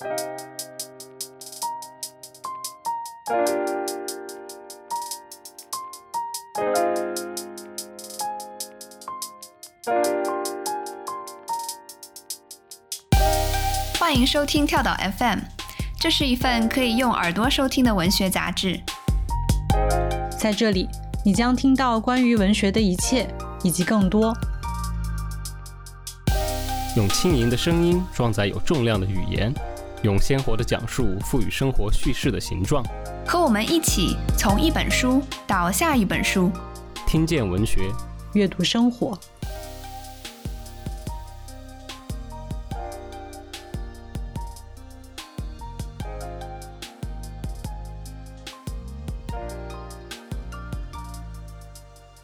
欢迎收听跳岛 FM，这是一份可以用耳朵收听的文学杂志。在这里，你将听到关于文学的一切，以及更多。用轻盈的声音装载有重量的语言，用鲜活的讲述赋予生活叙事的形状。和我们一起从一本书到下一本书，听见文学，阅读生活。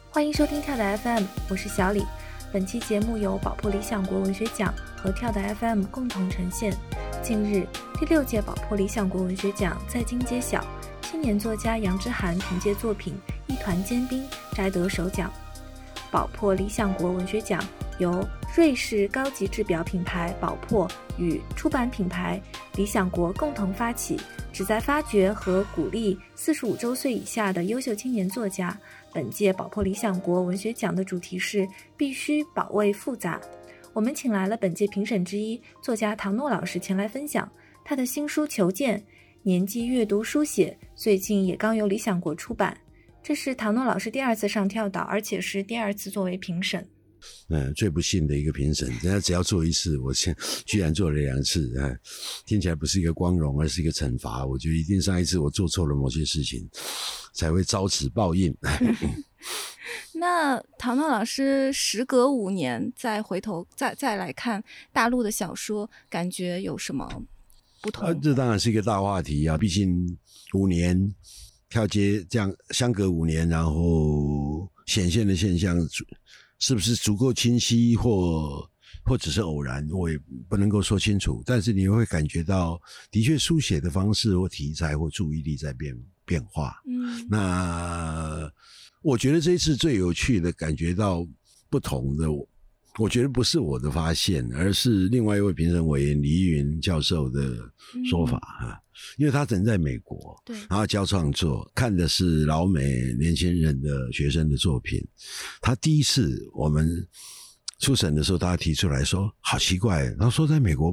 欢迎收听跳的 FM，我是小李。本期节目由宝珀理想国文学奖和跳的 FM 共同呈现。近日，第六届宝珀理想国文学奖在京揭晓，青年作家杨之涵凭借作品《一团坚冰》摘得首奖。宝珀理想国文学奖由瑞士高级制表品牌宝珀与出版品牌理想国共同发起，旨在发掘和鼓励四十五周岁以下的优秀青年作家。本届宝珀理想国文学奖的主题是“必须保卫复杂”。我们请来了本届评审之一作家唐诺老师前来分享他的新书《求见：年纪阅读书写》，最近也刚由理想国出版。这是唐诺老师第二次上跳岛，而且是第二次作为评审。嗯，最不幸的一个评审，人家只要做一次，我现居然做了两次，啊，听起来不是一个光荣，而是一个惩罚。我觉得一定上一次我做错了某些事情，才会遭此报应。那唐唐老师时隔五年再回头再再来看大陆的小说，感觉有什么不同？啊，这当然是一个大话题啊！毕竟五年跳街这样相隔五年，然后显现的现象。是不是足够清晰，或或只是偶然，我也不能够说清楚。但是你会感觉到，的确书写的方式或题材或注意力在变变化。嗯，那我觉得这一次最有趣的，感觉到不同的。我觉得不是我的发现，而是另外一位评审委员李云教授的说法哈，因为他人在美国，对，然后教创作，看的是老美年轻人的学生的作品。他第一次我们初审的时候，大家提出来说，好奇怪，然后说在美国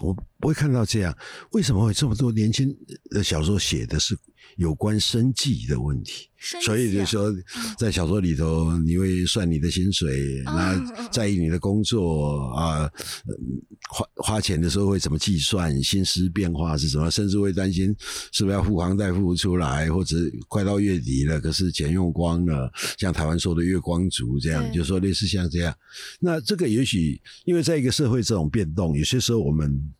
我不会看到这样，为什么会这么多年轻的小说写的是？有关生计的问题，所以就说在小说里头，你会算你的薪水，那在意你的工作啊，花花钱的时候会怎么计算，薪资变化是什么，甚至会担心是不是要付房贷付不出来，或者快到月底了，可是钱用光了，像台湾说的月光族这样，就说类似像这样。那这个也许因为在一个社会这种变动，有些时候我们。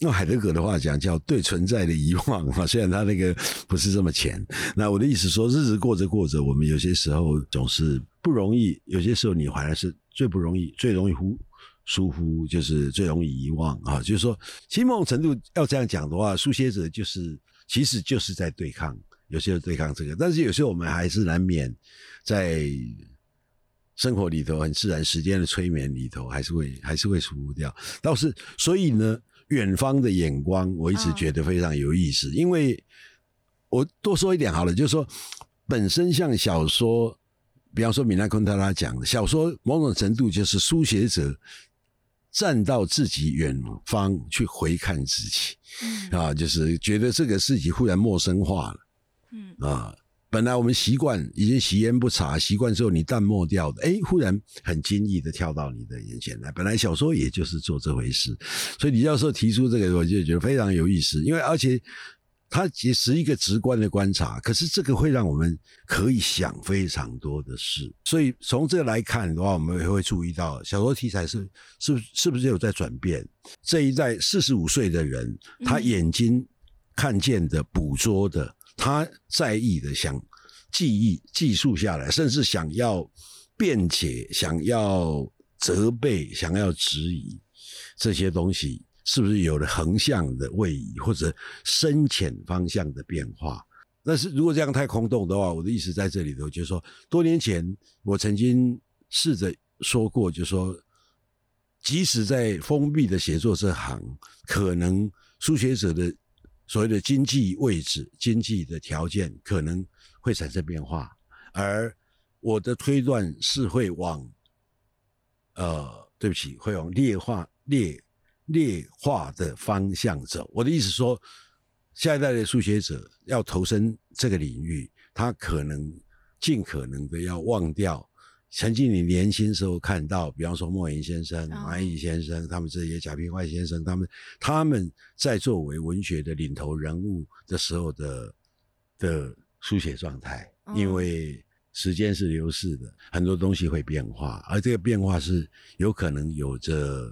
用海德格的话讲，叫对存在的遗忘啊。虽然他那个不是这么浅，那我的意思说，日子过着过着，我们有些时候总是不容易，有些时候你反而是最不容易、最容易忽疏忽，就是最容易遗忘啊。就是说，其实某种程度要这样讲的话，书写者就是其实就是在对抗，有些对抗这个，但是有时候我们还是难免在生活里头很自然时间的催眠里头，还是会还是会疏忽掉。倒是所以呢。远方的眼光，我一直觉得非常有意思。因为我多说一点好了，就是说，本身像小说，比方说米兰昆德拉讲的小说，某种程度就是书写者站到自己远方去回看自己，啊，就是觉得这个事情忽然陌生化了，嗯啊。本来我们习惯已经习焉不查，习惯之后你淡漠掉的，哎，忽然很惊异的跳到你的眼前来。本来小说也就是做这回事，所以李教授提出这个，我就觉得非常有意思。因为而且它其实一个直观的观察，可是这个会让我们可以想非常多的事。所以从这个来看的话，我们也会注意到小说题材是是是不是有在转变。这一代四十五岁的人，他眼睛看见的、捕捉的。他在意的想记忆、记述下来，甚至想要辩解、想要责备、想要质疑这些东西，是不是有了横向的位移或者深浅方向的变化？但是如果这样太空洞的话，我的意思在这里头，就是说，多年前我曾经试着说过，就是说，即使在封闭的写作这行，可能。书写者的所谓的经济位置、经济的条件可能会产生变化，而我的推断是会往，呃，对不起，会往劣化、劣劣化的方向走。我的意思说，下一代的书写者要投身这个领域，他可能尽可能的要忘掉。曾经你年轻时候看到，比方说莫言先生、马毅先生，他们这些贾平凹先生，他们他们在作为文学的领头人物的时候的的书写状态，因为时间是流逝的，很多东西会变化，而这个变化是有可能有着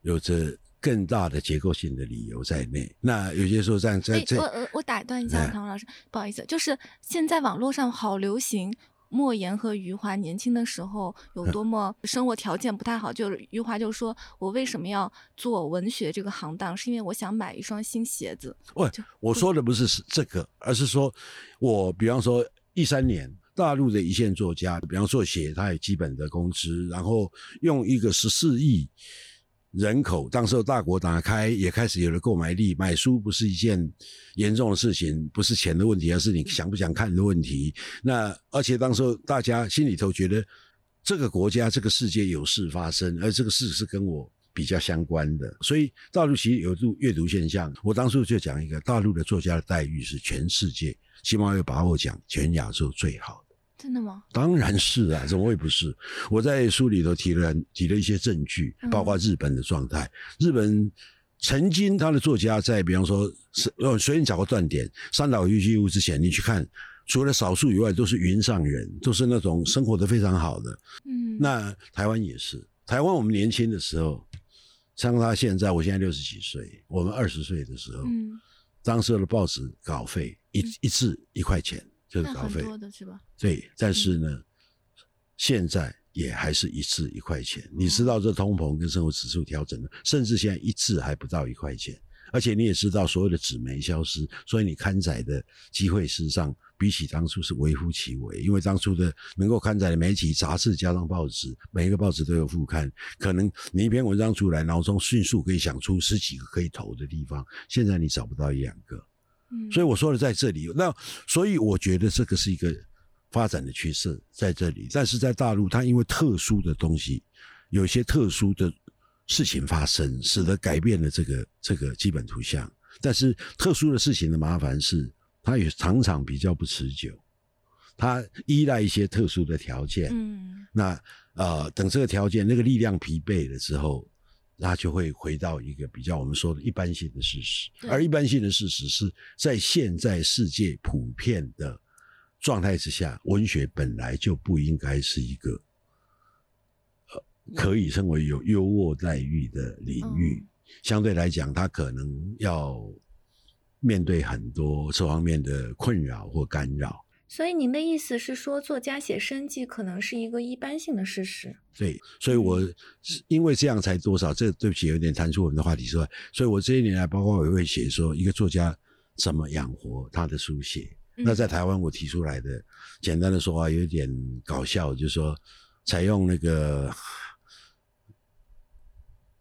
有着更大的结构性的理由在内。那有些时候在在这，我我我打断一下，唐老师，不好意思，就是现在网络上好流行。莫言和余华年轻的时候有多么生活条件不太好，就是余华就说：“我为什么要做文学这个行当？是因为我想买一双新鞋子。”喂，我说的不是这个，而是说，我比方说一三年大陆的一线作家，比方说写他有基本的工资，然后用一个十四亿。人口，当时候大国打开，也开始有了购买力。买书不是一件严重的事情，不是钱的问题，而是你想不想看的问题。那而且当时候大家心里头觉得，这个国家、这个世界有事发生，而这个事是跟我比较相关的。所以大陆其实有读阅读现象。我当初就讲一个，大陆的作家的待遇是全世界，起码有把握讲全亚洲最好。真的吗？当然是啊，怎么会不是？我在书里头提了提了一些证据，包括日本的状态。日本曾经他的作家在，比方说，是呃，随便找个断点，三岛由纪夫之前，你去看，除了少数以外，都是云上人，都是那种生活的非常好的。嗯，那台湾也是，台湾我们年轻的时候，像他现在，我现在六十几岁，我们二十岁的时候，嗯，当时的报纸稿费一一次一块钱。就是稿费多的是吧？对，但是呢，现在也还是一次一块钱。你知道这通膨跟生活指数调整的，甚至现在一次还不到一块钱。而且你也知道，所有的纸媒消失，所以你刊载的机会事实上比起当初是微乎其微。因为当初的能够刊载的媒体、杂志加上报纸，每一个报纸都有副刊，可能你一篇文章出来，脑中迅速可以想出十几个可以投的地方，现在你找不到一两个。所以我说的在这里，那所以我觉得这个是一个发展的趋势在这里。但是在大陆，它因为特殊的东西，有些特殊的事情发生，使得改变了这个这个基本图像。但是特殊的事情的麻烦是，它也常常比较不持久，它依赖一些特殊的条件。嗯，那呃，等这个条件那个力量疲惫了之后。那就会回到一个比较我们说的一般性的事实，而一般性的事实是在现在世界普遍的状态之下，文学本来就不应该是一个呃可以称为有优渥待遇的领域。相对来讲，它可能要面对很多这方面的困扰或干扰。所以您的意思是说，作家写生计可能是一个一般性的事实？对，所以我因为这样才多少，这对不起，有点谈出我们的话题之外，所以我这些年来，包括我也会写说，一个作家怎么养活他的书写。那在台湾，我提出来的简单的说话有点搞笑，就是说采用那个。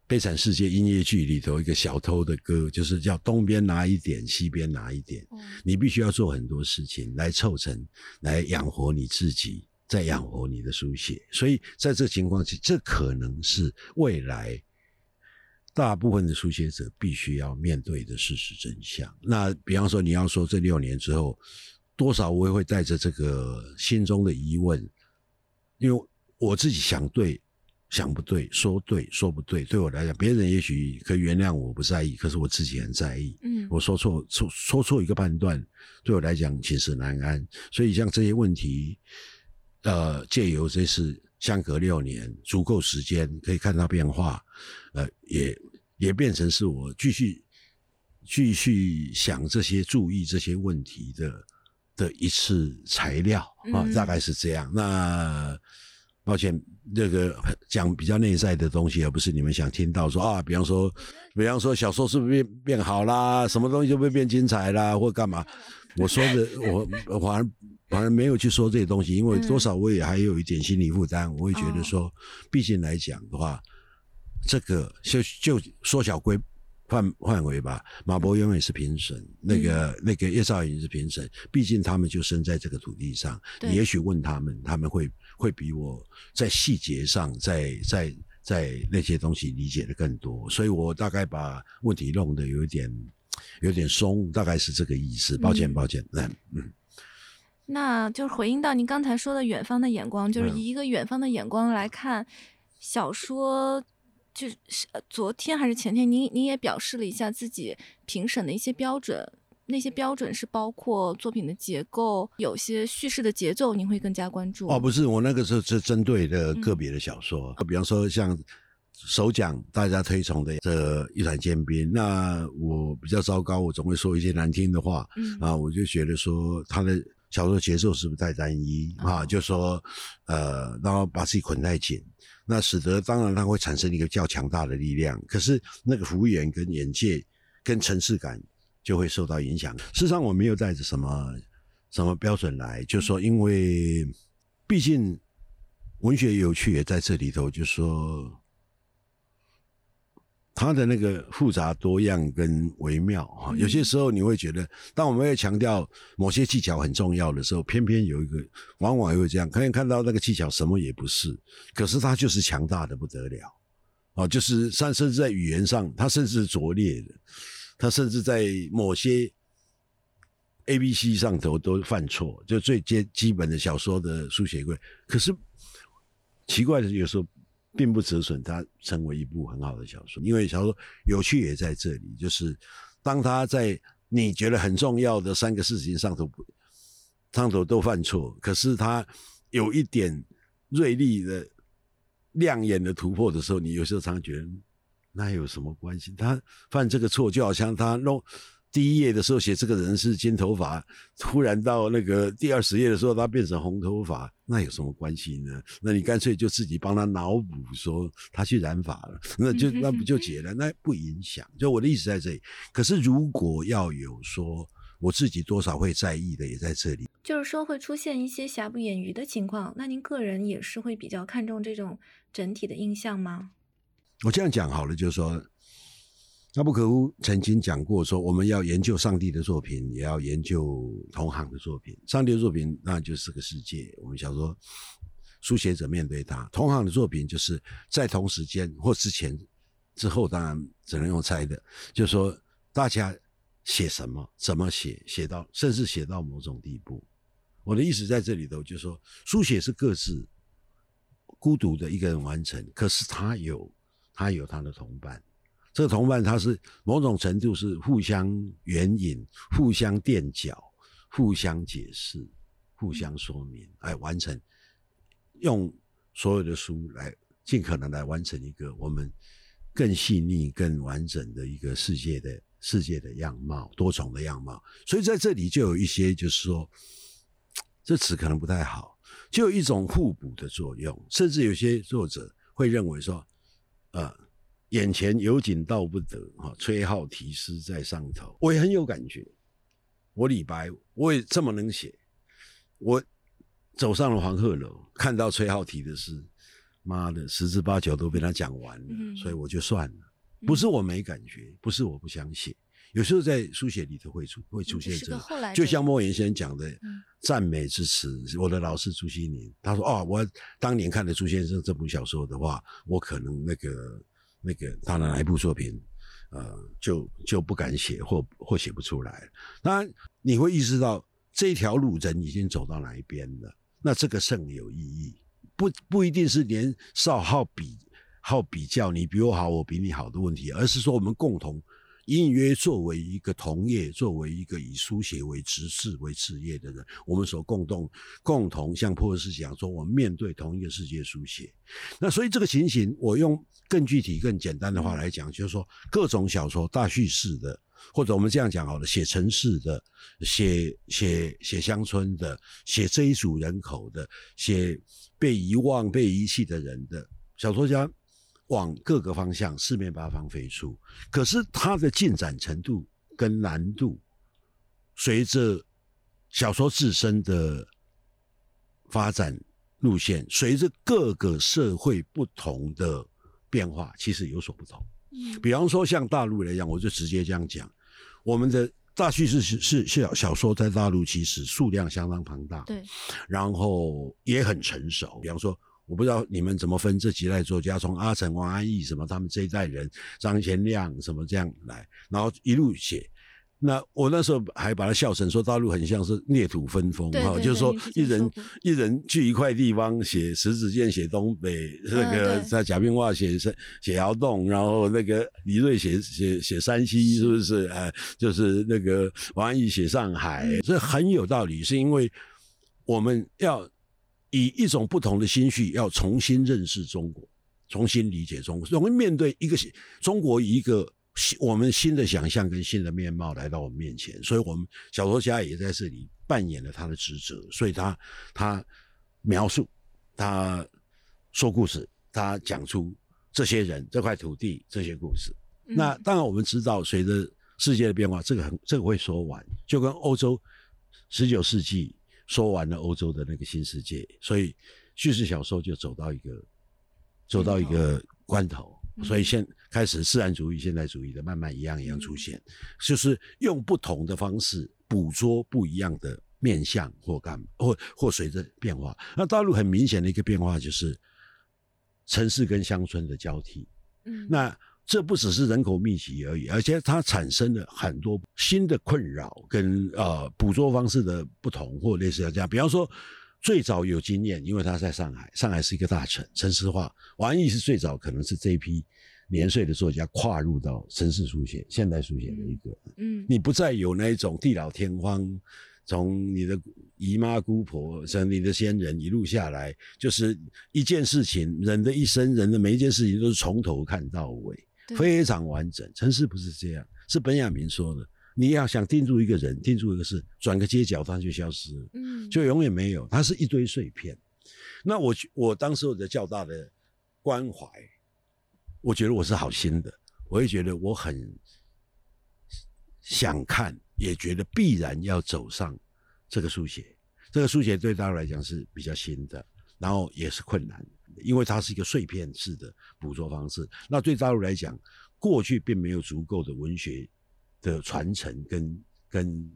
悲惨世界音乐剧里头一个小偷的歌，就是叫东边拿一点，西边拿一点。你必须要做很多事情来凑成，来养活你自己，再养活你的书写。所以在这情况下，这可能是未来大部分的书写者必须要面对的事实真相。那比方说，你要说这六年之后，多少我也会带着这个心中的疑问，因为我自己想对。想不对，说对，说不对，对我来讲，别人也许可以原谅我不在意，可是我自己很在意。嗯，我说错，说说错一个判断，对我来讲寝食难安。所以像这些问题，呃，借由这次相隔六年，足够时间可以看到变化，呃，也也变成是我继续继续想这些、注意这些问题的的一次材料啊，大概是这样。那。抱歉，这个讲比较内在的东西，而不是你们想听到说啊，比方说，比方说小说是不是变变好啦，什么东西就会变精彩啦，或干嘛？我说的，我反而反而没有去说这些东西，因为多少我也还有一点心理负担，我会觉得说，毕竟来讲的话，这个就就缩小规范范围吧，马伯庸也是评审，那个那个叶绍莹是评审，毕竟他们就生在这个土地上，你也许问他们，他们会会比我在细节上，在在在那些东西理解的更多，所以我大概把问题弄得有点有点松，大概是这个意思。抱歉，抱歉，嗯嗯。那就是回应到您刚才说的远方的眼光，就是以一个远方的眼光来看小说。就是昨天还是前天，您您也表示了一下自己评审的一些标准，那些标准是包括作品的结构，有些叙事的节奏，您会更加关注。哦，不是，我那个时候是针对的个别的小说，比方说像首奖大家推崇的这一团尖兵，那我比较糟糕，我总会说一些难听的话，嗯啊，我就觉得说他的小说节奏是不是太单一啊？就说呃，然后把自己捆太紧。那使得当然它会产生一个较强大的力量，可是那个服务员跟眼界跟层次感就会受到影响。事实上我没有带着什么什么标准来，就说因为毕竟文学有趣也在这里头，就说。它的那个复杂多样跟微妙哈，有些时候你会觉得，当我们要强调某些技巧很重要的时候，偏偏有一个往往会这样，可以看到那个技巧什么也不是，可是它就是强大的不得了，哦，就是甚至在语言上，它甚至拙劣的，它甚至在某些 A、B、C 上头都犯错，就最基基本的小说的书写规，可是奇怪的有时候。并不折损它成为一部很好的小说，因为小说有趣也在这里，就是当他在你觉得很重要的三个事情上头不上头都犯错，可是他有一点锐利的、亮眼的突破的时候，你有时候常常觉得那有什么关系？他犯这个错就好像他弄。第一页的时候写这个人是金头发，突然到那个第二十页的时候他变成红头发，那有什么关系呢？那你干脆就自己帮他脑补说他去染发了，那就 那不就解了？那不影响。就我的意思在这里。可是如果要有说我自己多少会在意的，也在这里。就是说会出现一些瑕不掩瑜的情况，那您个人也是会比较看重这种整体的印象吗？我这样讲好了，就是说。那不可夫曾经讲过说，我们要研究上帝的作品，也要研究同行的作品。上帝的作品那就是这个世界，我们想说，书写者面对他；同行的作品就是在同时间或之前、之后，当然只能用猜的。就是说，大家写什么，怎么写，写到甚至写到某种地步。我的意思在这里头，就是说，书写是各自孤独的一个人完成，可是他有他有他的同伴。这个同伴他是某种程度是互相援引、互相垫脚、互相解释、互相说明，来完成用所有的书来尽可能来完成一个我们更细腻、更完整的一个世界的世界的样貌、多重的样貌。所以在这里就有一些，就是说 这词可能不太好，就有一种互补的作用，甚至有些作者会认为说，呃。眼前有景道不得，哈，崔颢题诗在上头，我也很有感觉。我李白，我也这么能写。我走上了黄鹤楼，看到崔颢题的诗，妈的，十之八九都被他讲完了，所以我就算了。不是我没感觉，不是我不想写。有时候在书写里头会出会出现这个，就像莫言先生讲的赞美之词。我的老师朱熹宁，他说：“哦，我当年看了朱先生这部小说的话，我可能那个。”那个他的哪一部作品，呃，就就不敢写或或写不出来。当然，你会意识到这条路人已经走到哪一边了。那这个胜有意义，不不一定是年少好比好比较，你比我好，我比你好的问题，而是说我们共同。隐隐约作为一个同业，作为一个以书写为职事为事业的人，我们所共同共同像破斯讲说，我们面对同一个世界书写。那所以这个情形，我用更具体、更简单的话来讲，就是说各种小说大叙事的，或者我们这样讲好了，写城市的、写写写乡村的、写这一组人口的、写被遗忘、被遗弃的人的小说家。往各个方向四面八方飞出，可是它的进展程度跟难度，随着小说自身的发展路线，随着各个社会不同的变化，其实有所不同。比方说像大陆来讲，我就直接这样讲，我们的大叙事是是小小说在大陆其实数量相当庞大，对，然后也很成熟。比方说，我不知道你们怎么分这几代作家，从阿城、王安忆什么他们这一代人，张贤亮什么这样来，然后一路写。那我那时候还把他笑成说大陆很像是裂土分封哈，就是说一人一人去一块地方写石子健写东北，那个在贾冰化写写写窑洞，然后那个李锐写写写山西，是不是？哎，就是那个王安忆写上海，这很有道理，是因为我们要以一种不同的心绪，要重新认识中国，重新理解中国，容易面对一个中国一个。新我们新的想象跟新的面貌来到我们面前，所以我们小说家也在这里扮演了他的职责。所以他他描述，他说故事，他讲出这些人、这块土地这些故事。那当然我们知道，随着世界的变化，这个很这个会说完，就跟欧洲十九世纪说完了欧洲的那个新世界，所以叙事小说就走到一个走到一个关头。所以现开始自然主义、现代主义的慢慢一样一样出现，就是用不同的方式捕捉不一样的面相或干或或随着变化。那大陆很明显的一个变化就是城市跟乡村的交替。嗯，那这不只是人口密集而已，而且它产生了很多新的困扰跟呃捕捉方式的不同或类似这样。比方说。最早有经验，因为他在上海，上海是一个大城，城市化。王安忆是最早可能是这一批年岁的作家跨入到城市书写、现代书写的一个。嗯，你不再有那一种地老天荒，从你的姨妈姑婆，从你的先人一路下来，就是一件事情，人的一生，人的每一件事情都是从头看到尾，非常完整。城市不是这样，是本雅明说的。你要想定住一个人，定住一个事，转个街角，他就消失了，嗯，就永远没有，它是一堆碎片。那我我当时我的较大的关怀，我觉得我是好心的，我也觉得我很想看，也觉得必然要走上这个书写。这个书写对大家来讲是比较新的，然后也是困难，因为它是一个碎片式的捕捉方式。那对大陆来讲，过去并没有足够的文学。的传承跟跟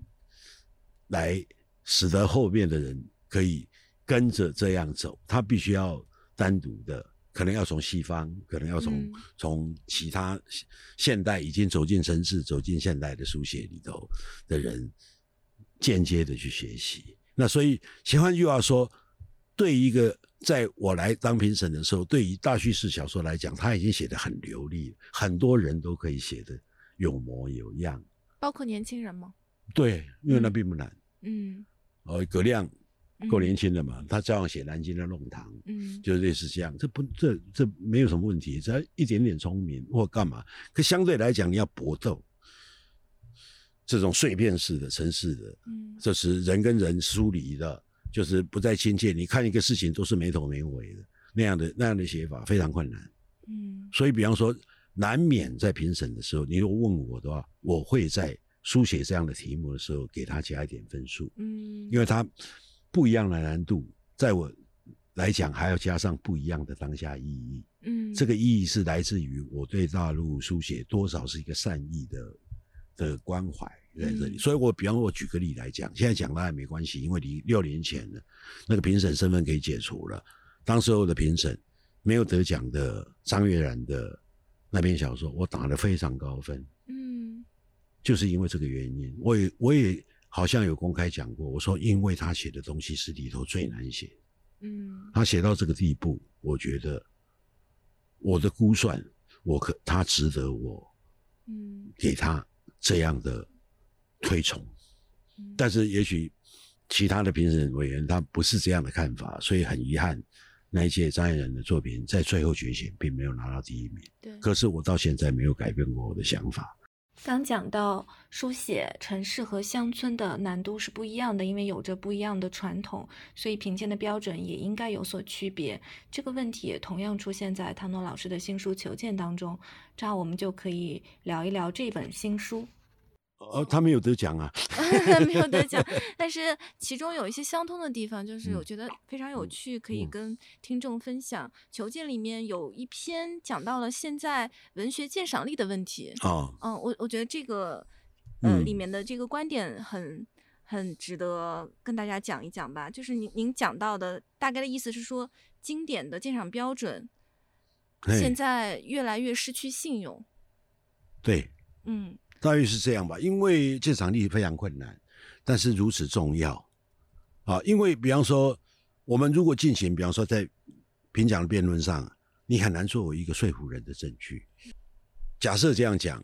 来，使得后面的人可以跟着这样走。他必须要单独的，可能要从西方，可能要从从其他现代已经走进城市、走进现代的书写里头的人，间接的去学习。那所以，喜欢句话说，对一个在我来当评审的时候，对于大叙事小说来讲，他已经写得很流利，很多人都可以写得。有模有样，包括年轻人吗？对，因为那并不难。嗯，呃，葛亮够年轻的嘛，他照样写南京的弄堂，嗯，就是类似这样。这不，这这没有什么问题，只要一点点聪明或干嘛。可相对来讲，你要搏斗，这种碎片式的城市的，嗯，这是人跟人疏离的，就是不再亲切。你看一个事情都是没头没尾的那样的那样的写法，非常困难。嗯，所以比方说。难免在评审的时候，你如果问我的话，我会在书写这样的题目的时候给他加一点分数，嗯，因为他不一样的难度，在我来讲还要加上不一样的当下意义，嗯，这个意义是来自于我对大陆书写多少是一个善意的的关怀在这里，所以我比方说我举个例来讲，现在讲了也没关系，因为离六年前的那个评审身份可以解除了，当时候的评审没有得奖的张悦然的。那篇小说我打了非常高分，嗯，就是因为这个原因，我也我也好像有公开讲过，我说因为他写的东西是里头最难写，嗯，他写到这个地步，我觉得我的估算，我可他值得我，嗯，给他这样的推崇，但是也许其他的评审委员他不是这样的看法，所以很遗憾。那一届张爱仁的作品在最后决选并没有拿到第一名，对。可是我到现在没有改变过我的想法。刚讲到书写城市和乡村的难度是不一样的，因为有着不一样的传统，所以评鉴的标准也应该有所区别。这个问题也同样出现在唐诺老师的新书《求见》当中。这样我们就可以聊一聊这本新书。呃，他没有得奖啊，没有得奖，但是其中有一些相通的地方，就是我觉得非常有趣，可以跟听众分享。求见里面有一篇讲到了现在文学鉴赏力的问题。哦，嗯，我我觉得这个呃里面的这个观点很很值得跟大家讲一讲吧。就是您您讲到的大概的意思是说，经典的鉴赏标准现在越来越失去信用。对，嗯。大约是这样吧，因为这场力非常困难，但是如此重要啊！因为比方说，我们如果进行，比方说在评奖的辩论上，你很难作为一个说服人的证据。假设这样讲，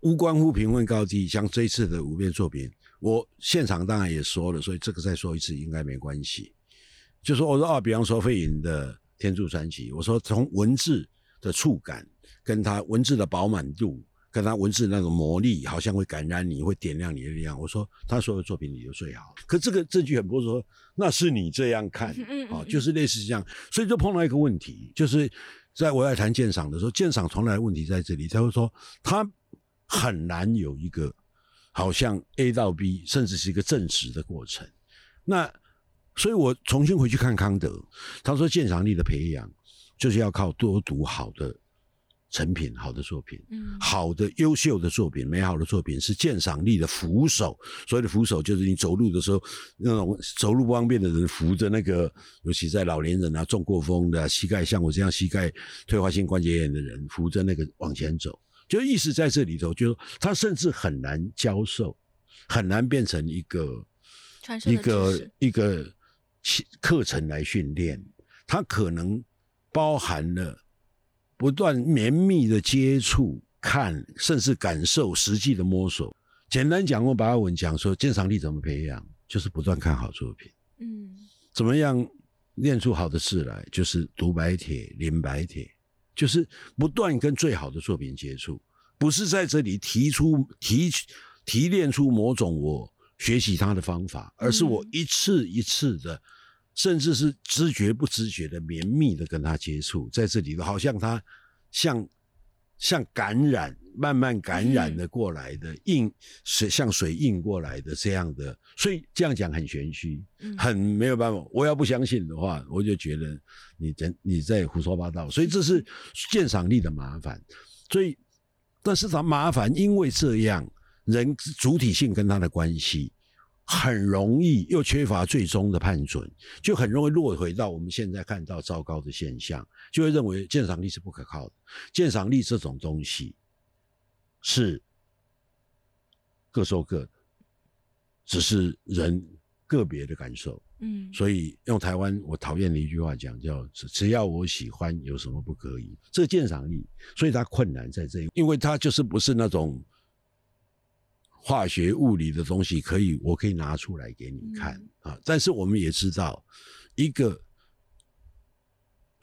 无关乎评分高低，像这一次的五篇作品，我现场当然也说了，所以这个再说一次应该没关系。就说我说啊，比方说费隐的《天柱传奇》，我说从文字的触感，跟他文字的饱满度。跟他文字那种魔力，好像会感染你，会点亮你的力量。我说他所有作品里就最好，可这个证据很不是说那是你这样看啊，就是类似这样，所以就碰到一个问题，就是在我在谈鉴赏的时候，鉴赏从来问题在这里，他会说他很难有一个好像 A 到 B，甚至是一个证实的过程。那所以我重新回去看康德，他说鉴赏力的培养就是要靠多读好的。成品好的作品，嗯，好的优秀的作品，美好的作品是鉴赏力的扶手。所谓的扶手，就是你走路的时候，那种走路不方便的人扶着那个，尤其在老年人啊，中过风的膝盖，像我这样膝盖退化性关节炎的人，扶着那个往前走，就意思在这里头，就他甚至很难教授，很难变成一个一个一个课程来训练，他可能包含了。不断绵密的接触、看，甚至感受、实际的摸索。简单讲，我把文讲说鉴赏力怎么培养，就是不断看好作品。嗯，怎么样练出好的字来？就是读白帖、临白帖，就是不断跟最好的作品接触，不是在这里提出提提炼出某种我学习它的方法，而是我一次一次的。甚至是知觉不知觉的绵密的跟他接触，在这里头好像他像像感染，慢慢感染的过来的印水像水印过来的这样的，所以这样讲很玄虚，很没有办法。我要不相信的话，我就觉得你真你在胡说八道。所以这是鉴赏力的麻烦。所以，但是它麻烦，因为这样人主体性跟他的关系。很容易又缺乏最终的判准，就很容易落回到我们现在看到糟糕的现象，就会认为鉴赏力是不可靠的。鉴赏力这种东西是各说各的，只是人个别的感受。嗯，所以用台湾我讨厌的一句话讲，叫“只要我喜欢，有什么不可以？”这鉴赏力，所以它困难在这里，因为它就是不是那种。化学、物理的东西可以，我可以拿出来给你看啊！但是我们也知道，一个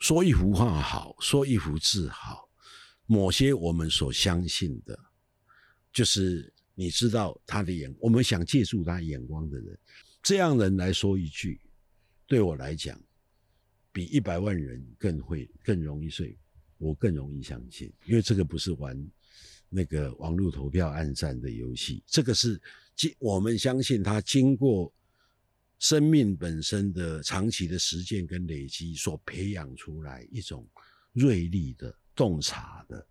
说一幅画好，说一幅字好，某些我们所相信的，就是你知道他的眼，我们想借助他眼光的人，这样人来说一句，对我来讲，比一百万人更会更容易睡，我更容易相信，因为这个不是玩。那个网络投票暗战的游戏，这个是经我们相信他经过生命本身的长期的实践跟累积所培养出来一种锐利的洞察的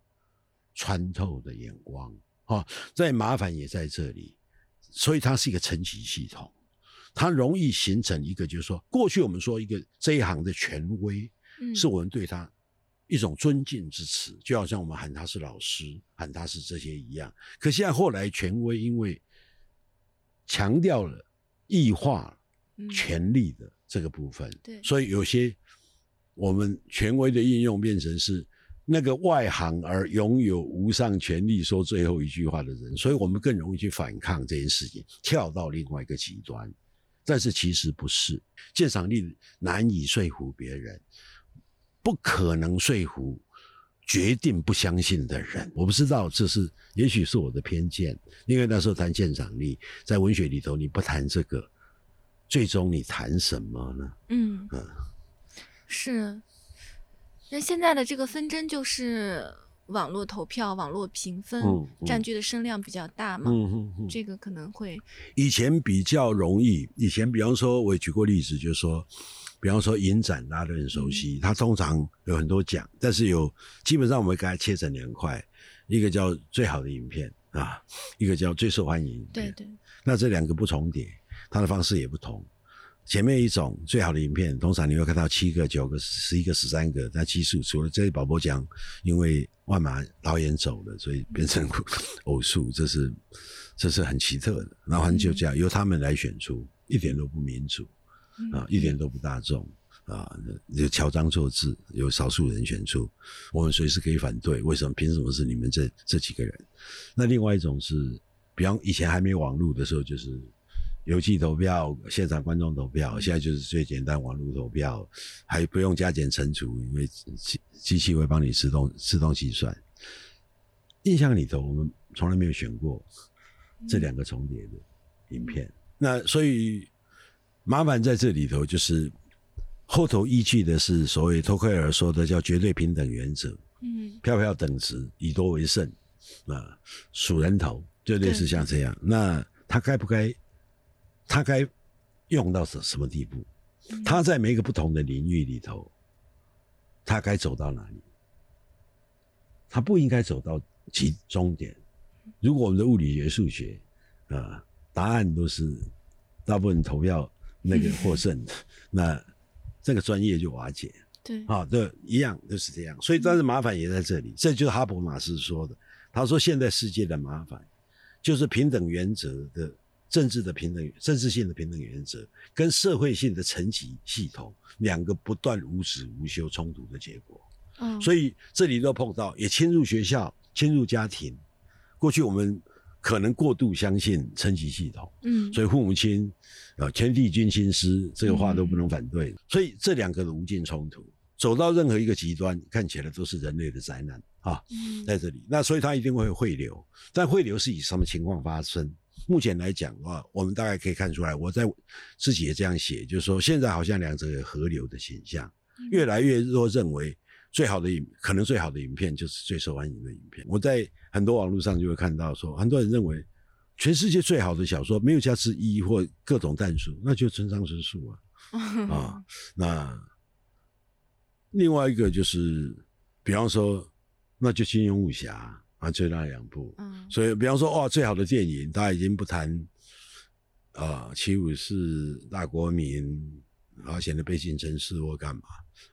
穿透的眼光啊。再麻烦也在这里，所以它是一个层级系统，它容易形成一个，就是说，过去我们说一个这一行的权威，嗯是我们对他。一种尊敬之词，就好像我们喊他是老师，喊他是这些一样。可现在后来权威因为强调了异化权力的这个部分，对，所以有些我们权威的应用变成是那个外行而拥有无上权力说最后一句话的人，所以我们更容易去反抗这件事情，跳到另外一个极端。但是其实不是，鉴赏力难以说服别人。不可能说服决定不相信的人。我不知道这是，也许是我的偏见。因为那时候谈鉴赏力，在文学里头，你不谈这个，最终你谈什么呢？嗯嗯，是。那现在的这个纷争就是，网络投票、网络评分嗯嗯占据的声量比较大嘛，嗯嗯嗯。这个可能会以前比较容易，以前比方说，我也举过例子，就是说，比方说影展，大家都很熟悉，它通常有很多奖，但是有基本上我们给它切成两块，一个叫最好的影片啊，一个叫最受欢迎影片。对对，那这两个不重叠，它的方式也不同。前面一种最好的影片，通常你会看到七个、九个、十一个、十三个，那基数除了这些宝宝奖，因为万马导演走了，所以变成 偶数，这是这是很奇特的。然后就这样由他们来选出，一点都不民主啊，一点都不大众啊，有乔装作字，有少数人选出，我们随时可以反对。为什么？凭什么是你们这这几个人？那另外一种是，比方以前还没网络的时候，就是。邮寄投票、现场观众投票，现在就是最简单网络投票，还不用加减乘除，因为机机器会帮你自动自动计算。印象里头，我们从来没有选过这两个重叠的影片，那所以麻烦在这里头，就是后头依据的是所谓托克尔说的叫绝对平等原则，嗯票票等值，以多为胜啊，数人头，就类似像这样。那他该不该？他该用到什什么地步？他在每一个不同的领域里头，他该走到哪里？他不应该走到极终点。如果我们的物理学、数学啊，答案都是大部分投票那个获胜的，那这个专业就瓦解。对，啊，对，一样都是这样。所以，但是麻烦也在这里。这就是哈伯马斯说的。他说，现在世界的麻烦就是平等原则的。政治的平等、政治性的平等原则，跟社会性的层级系统，两个不断无止无休冲突的结果。嗯，所以这里都碰到，也侵入学校、侵入家庭。过去我们可能过度相信层级系统，嗯，所以父母亲啊，天地君亲师，这个话都不能反对。所以这两个的无尽冲突，走到任何一个极端，看起来都是人类的灾难啊，在这里。那所以它一定会汇流，但汇流是以什么情况发生？目前来讲的话，我们大概可以看出来，我在自己也这样写，就是说现在好像两者有河流的现象，越来越多认为最好的影，可能最好的影片就是最受欢迎的影片。我在很多网络上就会看到说，很多人认为全世界最好的小说没有加之一或各种弹数，那就村上春树啊 啊。那另外一个就是，比方说，那就金庸武侠。啊，就那两部，嗯，所以比方说，哇，最好的电影，大家已经不谈，啊，七武士、大国民，啊，显得背信城市或干嘛，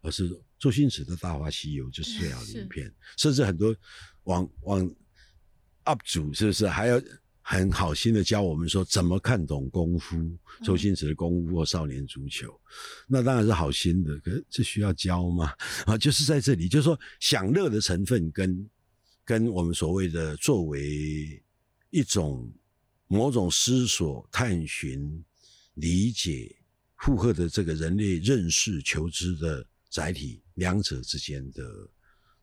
而是周星驰的《大话西游》就是最好的影片，甚至很多网网 UP 主是不是还要很好心的教我们说怎么看懂功夫，周星驰的功夫或少年足球，那当然是好心的，可是这需要教吗？啊，就是在这里，就是说享乐的成分跟。跟我们所谓的作为一种某种思索、探寻、理解、负荷的这个人类认识、求知的载体，两者之间的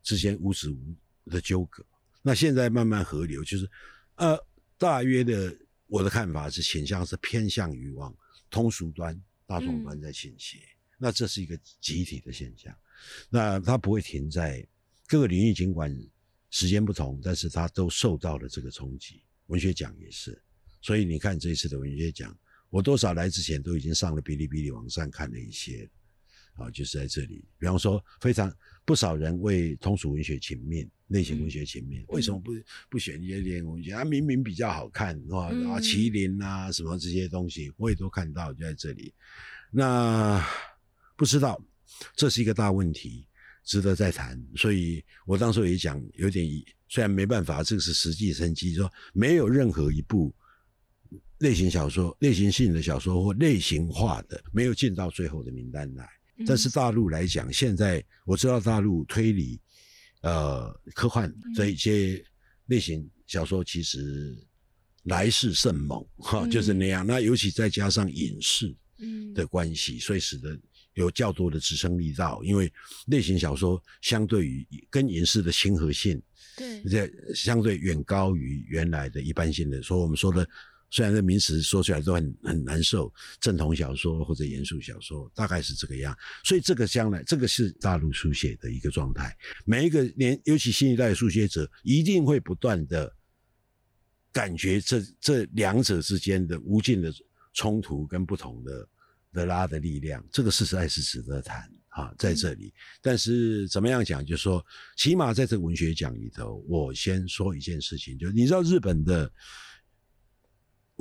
之间无止无的纠葛。那现在慢慢合流，就是呃，大约的我的看法是倾向是偏向于往通俗端、大众端在倾斜。那这是一个集体的现象，那它不会停在各个领域，尽管。时间不同，但是它都受到了这个冲击。文学奖也是，所以你看这一次的文学奖，我多少来之前都已经上了哔哩哔哩网站看了一些，啊，就是在这里。比方说，非常不少人为通俗文学情面，类型文学请命，为什么不不选一些类型文学？啊，明明比较好看，是吧？啊，麒麟啊，什么这些东西，我也都看到就在这里。那不知道，这是一个大问题。值得再谈，所以我当时也讲，有点虽然没办法，这个是实际成绩，说没有任何一部类型小说、类型性的小说或类型化的没有进到最后的名单来。但是大陆来讲，现在我知道大陆推理、呃科幻这一些类型小说其实来势甚猛，哈，就是那样。那尤其再加上影视的关系，所以使得。有较多的支撑力道，因为类型小说相对于跟影视的亲和性，对，这相对远高于原来的一般性的，所以我们说的虽然这名词说出来都很很难受，正统小说或者严肃小说，大概是这个样。所以这个将来，这个是大陆书写的一个状态。每一个年，尤其新一代的书写者，一定会不断的感觉这这两者之间的无尽的冲突跟不同的的拉的力量。这个事实在是值得谈。啊，在这里，但是怎么样讲？就是说，起码在这个文学奖里头，我先说一件事情，就是你知道日本的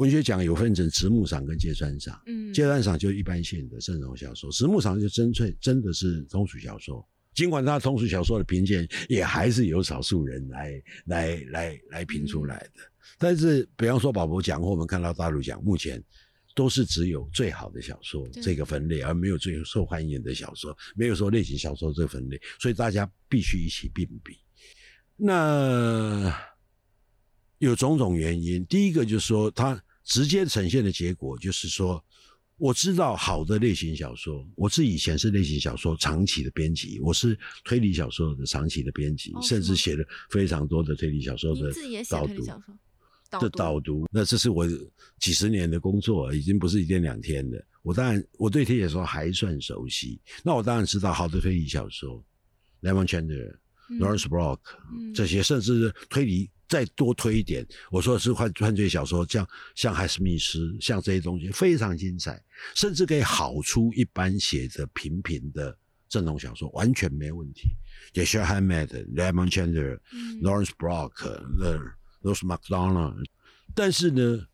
文学奖有分成直木赏跟芥川赏，嗯，芥川赏就一般性的正统小说，直木赏就真粹真的是通俗小说。尽管他通俗小说的评鉴也还是有少数人来来来来评出来的，但是比方说宝博奖或我们看到大陆奖，目前。都是只有最好的小说这个分类，而没有最受欢迎的小说，没有说类型小说这个分类，所以大家必须一起并比。那有种种原因，第一个就是说，它直接呈现的结果就是说，我知道好的类型小说，我是以前是类型小说长期的编辑，我是推理小说的长期的编辑，甚至写了非常多的推理小说的导读。的导读，那这是我几十年的工作，已经不是一天两天的。我当然我对推理小说还算熟悉，那我当然知道好的推理小说，Lemon Chandler、Norris Block 这些，甚至推理再多推一点，我说的是犯犯罪小说，像像海斯密斯，像这些东西非常精彩，甚至可以好出一般写的平平的正统小说，完全没问题。也是 Hammett、Lemon Chandler、Norris Block 那。都是 McDonald，但是呢，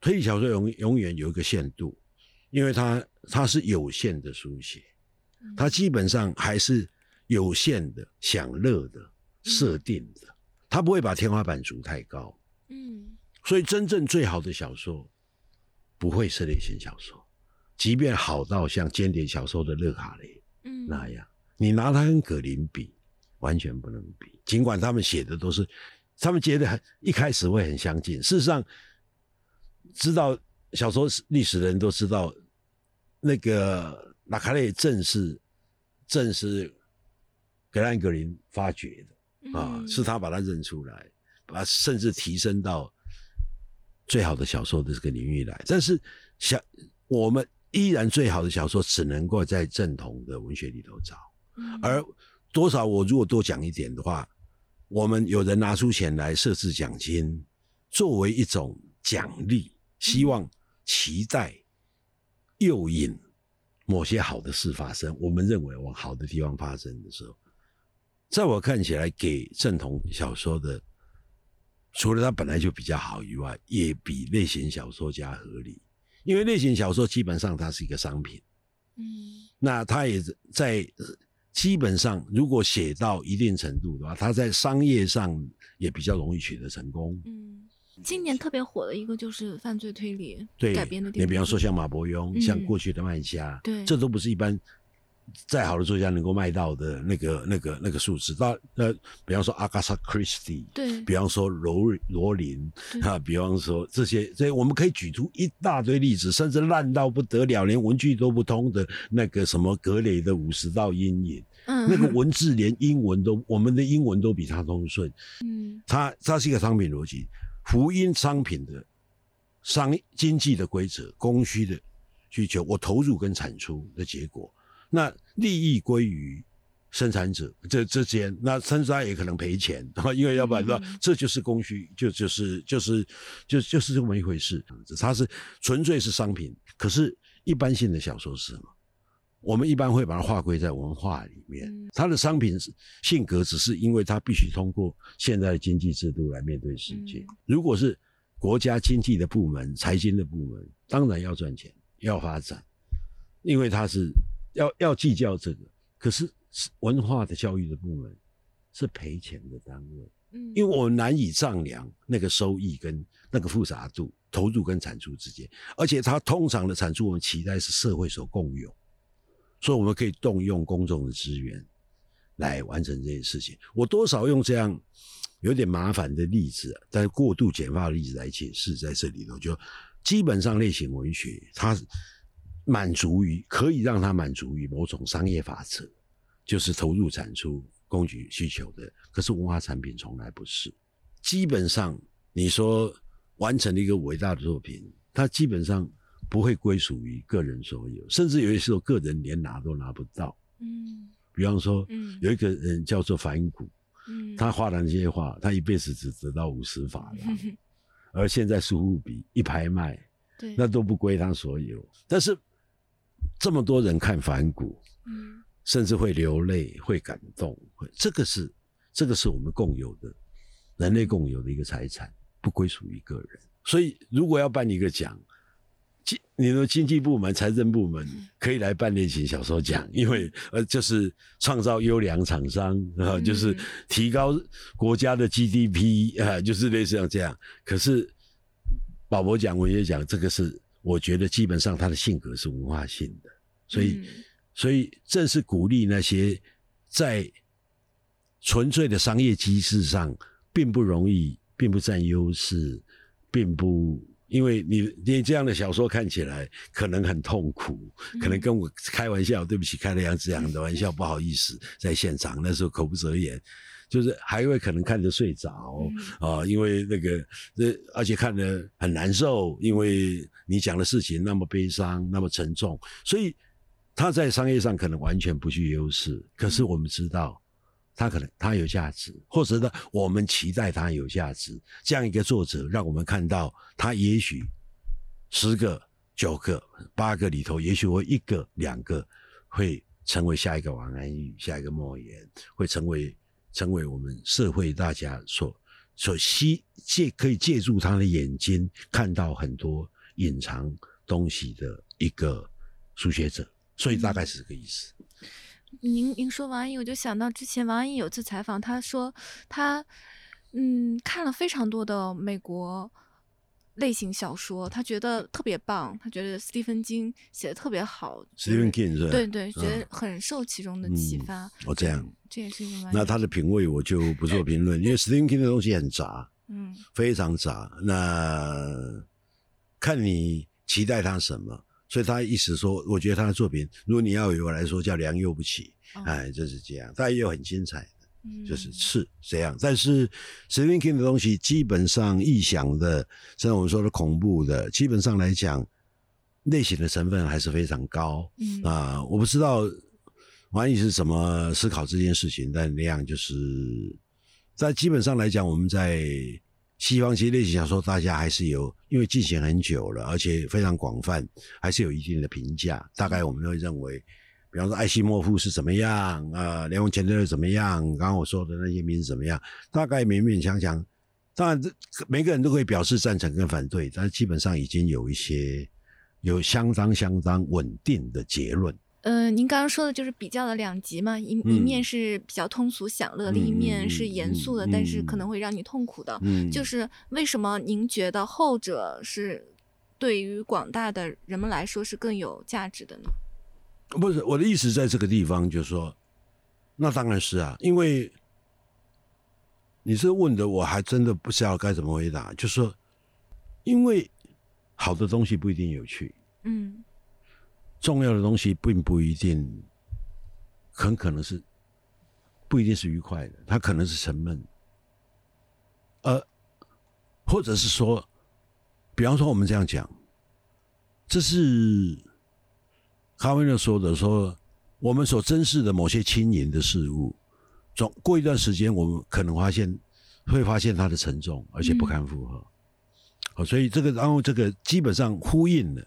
推理小说永永远有一个限度，因为它它是有限的书写，它基本上还是有限的享乐的设定的，它不会把天花板筑太高。嗯，所以真正最好的小说不会是类型小说，即便好到像间谍小说的勒卡雷嗯那样，你拿他跟葛林比，完全不能比。尽管他们写的都是。他们觉得很一开始会很相近，事实上，知道小说历史的人都知道，那个拉卡雷正是正是格兰格林发掘的啊，是他把他认出来，把甚至提升到最好的小说的这个领域来。但是小我们依然最好的小说只能够在正统的文学里头找，而多少我如果多讲一点的话。我们有人拿出钱来设置奖金，作为一种奖励，希望期待诱引某些好的事发生。我们认为往好的地方发生的时候，在我看起来，给正统小说的，除了它本来就比较好以外，也比类型小说家合理。因为类型小说基本上它是一个商品，嗯，那它也在。基本上，如果写到一定程度的话，它在商业上也比较容易取得成功。嗯，今年特别火的一个就是犯罪推理改编的电影，你比方说像马伯庸，像过去的麦家，对，这都不是一般。再好的作家能够卖到的那个、那个、那个数字，那那比方说阿加莎·克里斯蒂，对，比方说罗罗琳，啊，比方说这些，所以我们可以举出一大堆例子，甚至烂到不得了，连文句都不通的那个什么格雷的五十道阴影，嗯，那个文字连英文都，我们的英文都比他通顺，嗯，它它是一个商品逻辑，福音商品的商经济的规则，供需的需求，我投入跟产出的结果。那利益归于生产者这之间，那生产也可能赔钱，因为要不然说这就是供需，就就是就是就就是这么一回事。它是纯粹是商品，可是一般性的小说是什么？我们一般会把它划归在文化里面。它的商品性格只是因为它必须通过现在的经济制度来面对世界。如果是国家经济的部门、财经的部门，当然要赚钱、要发展，因为它是。要要计较这个，可是文化的教育的部门是赔钱的单位，嗯，因为我难以丈量那个收益跟那个复杂度、投入跟产出之间，而且它通常的产出我们期待是社会所共有，所以我们可以动用公众的资源来完成这些事情。我多少用这样有点麻烦的例子，但是过度简化的例子来解释，在这里头就基本上类型文学它。满足于可以让它满足于某种商业法则，就是投入产出供给需求的。可是文化产品从来不是。基本上，你说完成了一个伟大的作品，它基本上不会归属于个人所有，甚至有些时候个人连拿都拿不到。嗯比方说，嗯有一个人叫做梵谷，嗯，他画的那些画，他一辈子只得到五十法郎，而现在苏富比一拍卖，对，那都不归他所有。但是这么多人看梵谷，嗯甚至会流泪、会感动，会这个是这个是我们共有的，人类共有的一个财产，不归属于个人。所以，如果要办一个奖，经你的经济部门、财政部门可以来办类型小说奖，因为呃，就是创造优良厂商啊，嗯就是提高国家的 GDP 啊，就是类似像这样。可是宝博奖、文学奖，这个是我觉得基本上他的性格是文化性的，所以。嗯所以正是鼓励那些在纯粹的商业机制上并不容易，并不占优势，并不因为你你这样的小说看起来可能很痛苦，可能跟我开玩笑，对不起，开了杨子阳的玩笑，不好意思，在现场那时候口不择言。就是还会可能看着睡着啊、因为那个这而且看着很难受，因为你讲的事情那么悲伤，那么沉重，所以他在商业上可能完全不具优势。可是我们知道，他可能他有价值，或者呢，我们期待他有价值。这样一个作者，让我们看到他也许十个、九个、八个里头，也许会一个、两个会成为下一个王安忆，下一个莫言，会成为成为我们社会大家所所希借可以借助他的眼睛看到很多隐藏东西的一个书写者，所以大概是这个意思。您您说王安忆，我就想到之前王安忆有次采访，他说他嗯看了非常多的美国类型小说，他觉得特别棒，他觉得斯蒂芬金写的特别好 Stephen 就是吧？对对，觉嗯得很受其中的启嗯发。哦这样嗯，这也是一个那他的品味我就不做评论，因为 Stephen King 的东西很杂，嗯非常杂。那看你期待他什么，所以他意思说，我觉得他的作品，如果你要有我来说，叫良莠不齐，哦哎，就是这样。但也有很精彩的，嗯就是是这样。但是 Stephen King 的东西，基本上臆想的，像我们说的恐怖的，基本上来讲，类型的成分还是非常高。嗯啊、我不知道王毅是怎么思考这件事情，但那样就是，在基本上来讲，我们在西方其实类型小说，大家还是有，因为进行很久了，而且非常广泛，还是有一定的评价。大概我们会认为，比方说艾希莫夫是怎么样啊，连蒙前德勒怎么样，刚刚我说的那些名字怎么样，大概勉勉强强。当然，这每个人都可以表示赞成跟反对，但是基本上已经有一些有相当相当稳定的结论。呃，您刚刚说的就是比较的两极嘛，一一嗯面是比较通俗享乐，另一嗯面是嗯嗯严肃的，嗯但是可嗯能会让你痛苦的。嗯，就是为什么您觉得后者是对于广大的人们来说是更有价值的呢？不是我的意思，在这个地方就是说，那当然是啊，因为你这问的，我还真的不知道该怎么回答。就是说，因为好的东西不一定有趣，嗯重要的东西并不一定，很可能是不一定是愉快的，它可能是沉闷，呃，或者是说，比方说我们这样讲，这是卡维诺说的，说我们所珍视的某些轻盈的事物，总过一段时间，我们可能发现会发现它的沉重，而且不堪负荷。好，所以这个，然后这个基本上呼应了。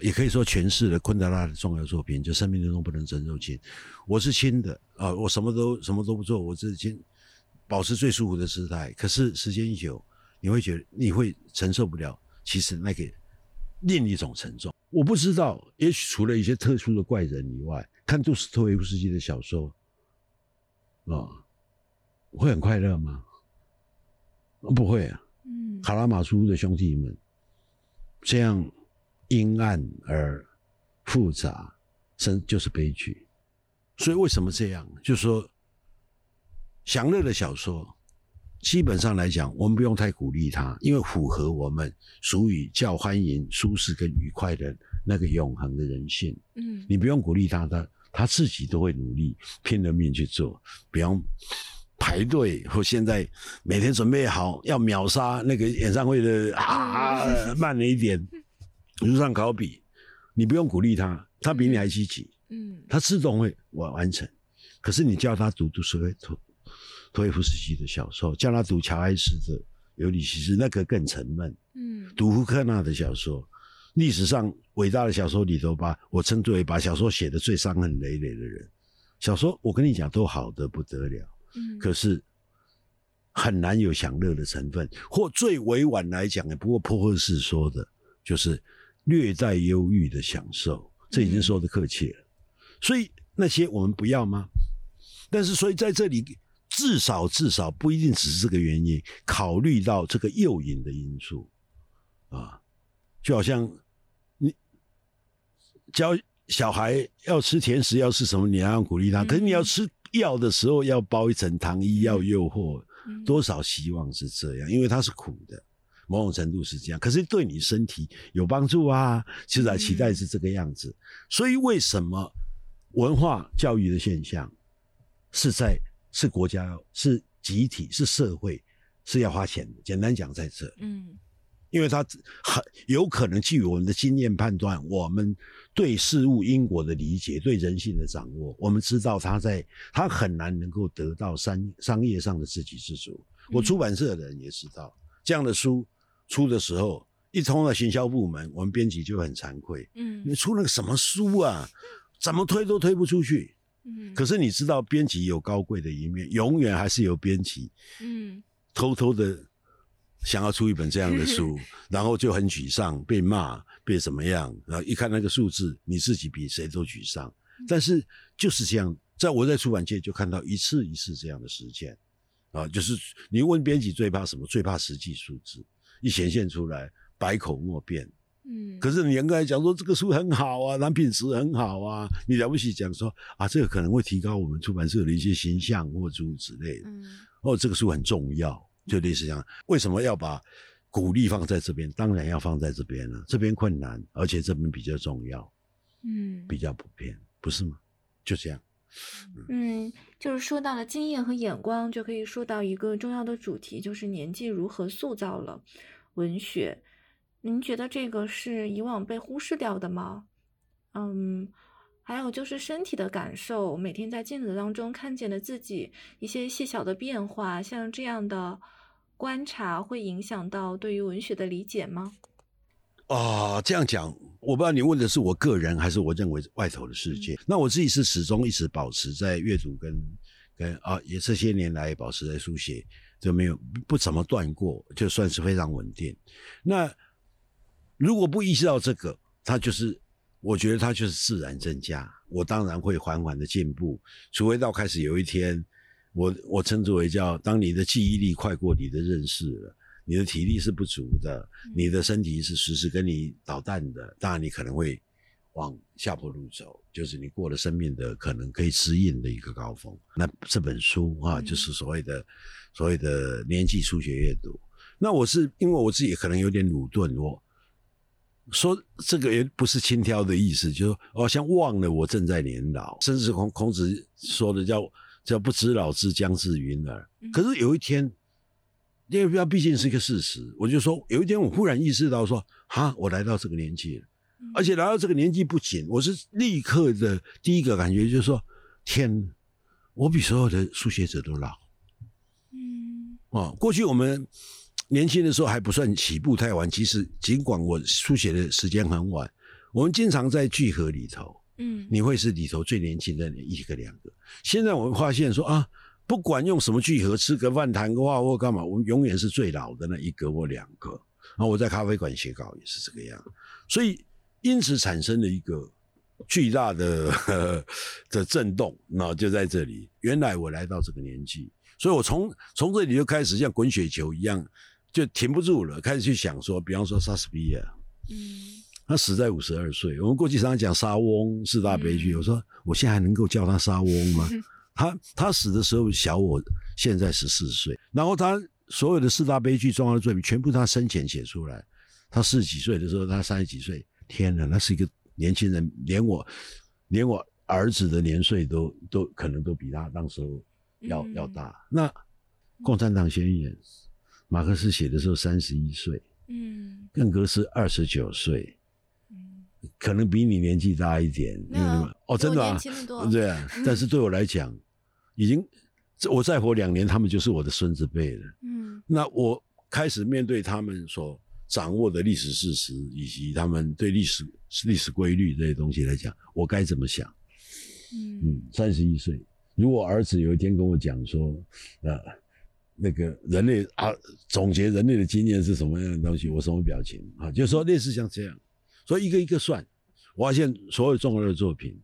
也可以说诠释了昆德拉的重要作品，就生命中不能承受轻。我是轻的啊，我什么都什么都不做，我只轻，保持最舒服的姿态。可是时间一久，你会觉得你会承受不了，其实那个另一种沉重。我不知道，也许除了一些特殊的怪人以外，看杜斯托维夫斯基的小说啊，会很快乐吗？不会啊。嗯卡拉马苏的兄弟们这样阴暗而复杂，甚就是悲剧。所以为什么这样？就是说，享乐的小说，基本上来讲，我们不用太鼓励他，因为符合我们俗语叫欢迎、舒适跟愉快的那个永恒的人性。嗯你不用鼓励他，他他自己都会努力拼了命去做。比方，排队，或现在每天准备好要秒杀那个演唱会的啊，慢了一点，如上考比，你不用鼓励他，他比你还积极，嗯，他自动会完完成。可是你叫他读读书，托托耶夫斯基的小说，叫他读乔埃斯的《尤里西斯》，那个更沉闷，嗯，读福克纳的小说，历史上伟大的小说里头，把我称之为把小说写的最伤痕累累的人。小说我跟你讲都好的不得了，嗯，可是很难有享乐的成分，或最委婉来讲，不过破赫士说的就是略带忧郁的享受，这已经说的客气了。所以那些我们不要吗？但是所以在这里至少至少不一定只是这个原因，考虑到这个诱引的因素啊，就好像你教。小孩要吃甜食，要吃什么？你要鼓励他。可是你要吃药的时候，要包一层糖衣，要诱惑，多少希望是这样？因为它是苦的，某种程度是这样。可是对你身体有帮助啊！其实期待是这个样子。所以为什么文化教育的现象是在是国家是集体是社会是要花钱的？简单讲在这，嗯。因为他很有可能基于我们的经验判断，我们对事物因果的理解，对人性的掌握，我们知道他在他很难能够得到商商业上的自给自足。我出版社的人也知道，这样的书出的时候，一通到行销部门，我们编辑就很惭愧。嗯，你出了个什么书啊？怎么推都推不出去。嗯，可是你知道，编辑有高贵的一面，永远还是有编辑。嗯，偷偷的。想要出一本这样的书，然后就很沮丧，被骂，被怎么样？然后一看那个数字，你自己比谁都沮丧。但是就是这样，在我在出版界就看到一次一次这样的实践啊，就是你问编辑最怕什么？最怕实际数字一显现出来，百口莫辩。嗯，可是你应该讲说这个书很好啊，蓝品质很好啊，你了不起讲说啊，这个可能会提高我们出版社的一些形象或诸如此类的。嗯，哦，这个书很重要。就类似这样，为什么要把鼓励放在这边？当然要放在这边了。这边困难，而且这边比较重要，嗯，比较普遍，不是吗？就这样。嗯，就是说到了经验和眼光，就可以说到一个重要的主题，就是年纪如何塑造了文学。您觉得这个是以往被忽视掉的吗？嗯，还有就是身体的感受，每天在镜子当中看见的自己一些细小的变化，像这样的。观察会影响到对于文学的理解吗？啊，这样讲，我不知道你问的是我个人，还是我认为外头的世界。那我自己是始终一直保持在阅读跟跟啊，也这些年来保持在书写，就没有不怎么断过，就算是非常稳定。那如果不意识到这个，它就是我觉得它就是自然增加。我当然会缓缓的进步，除非到开始有一天。我我称之为叫，当你的记忆力快过你的认识了，你的体力是不足的，你的身体是时时跟你捣蛋的，当然你可能会往下坡路走，就是你过了生命的可能可以适应的一个高峰。那这本书啊，就是所谓的所谓的年纪初学阅读。那我是因为我自己可能有点鲁钝，我说这个也不是轻佻的意思，就说好像忘了我正在年老，甚至孔孔子说的叫。叫不知老之将至云耳。可是有一天，因为毕竟是一个事实，我就说有一天我忽然意识到说，哈，我来到这个年纪了，而且来到这个年纪不仅，我是立刻的第一个感觉就是说，天，我比所有的书写者都老。嗯，哦，过去我们年轻的时候还不算起步太晚，其实尽管我书写的时间很晚，我们经常在聚合里头。嗯，你会是里头最年轻的一个两个。现在我们发现说啊，不管用什么聚合，吃个饭谈个话或干嘛，我们永远是最老的那一个或两个。然后我在咖啡馆写稿也是这个样，所以因此产生了一个巨大的 的震动。那就在这里，原来我来到这个年纪，所以我从从这里就开始像滚雪球一样，就停不住了，开始去想说，比方说莎士比亚，嗯。他死在五十二岁。我们过去常常讲沙翁四大悲剧，我说我现在还能够叫他沙翁吗？他他死的时候小我现在十四岁，然后他所有的四大悲剧重要的作品全部他生前写出来。他四十几岁的时候，他三十几岁，天哪，那是一个年轻人，连我连我儿子的年岁都都可能都比他当时候要要大。那共产党宣言，马克思写的时候三十一岁，嗯更格是二十九岁，嗯，可能比你年纪大一点。因为哦，真的啊。对啊。但是对我来讲，已经我再活两年，他们就是我的孙子辈了。嗯那我开始面对他们所掌握的历史事实，以及他们对历史历史规律这些东西来讲，我该怎么想？嗯嗯，三十一岁，如果儿子有一天跟我讲说，呃，那个人类啊，总结人类的经验是什么样的东西，我什么表情啊？就是说类似像这样，所以一个一个算，我发现所有重要的作品，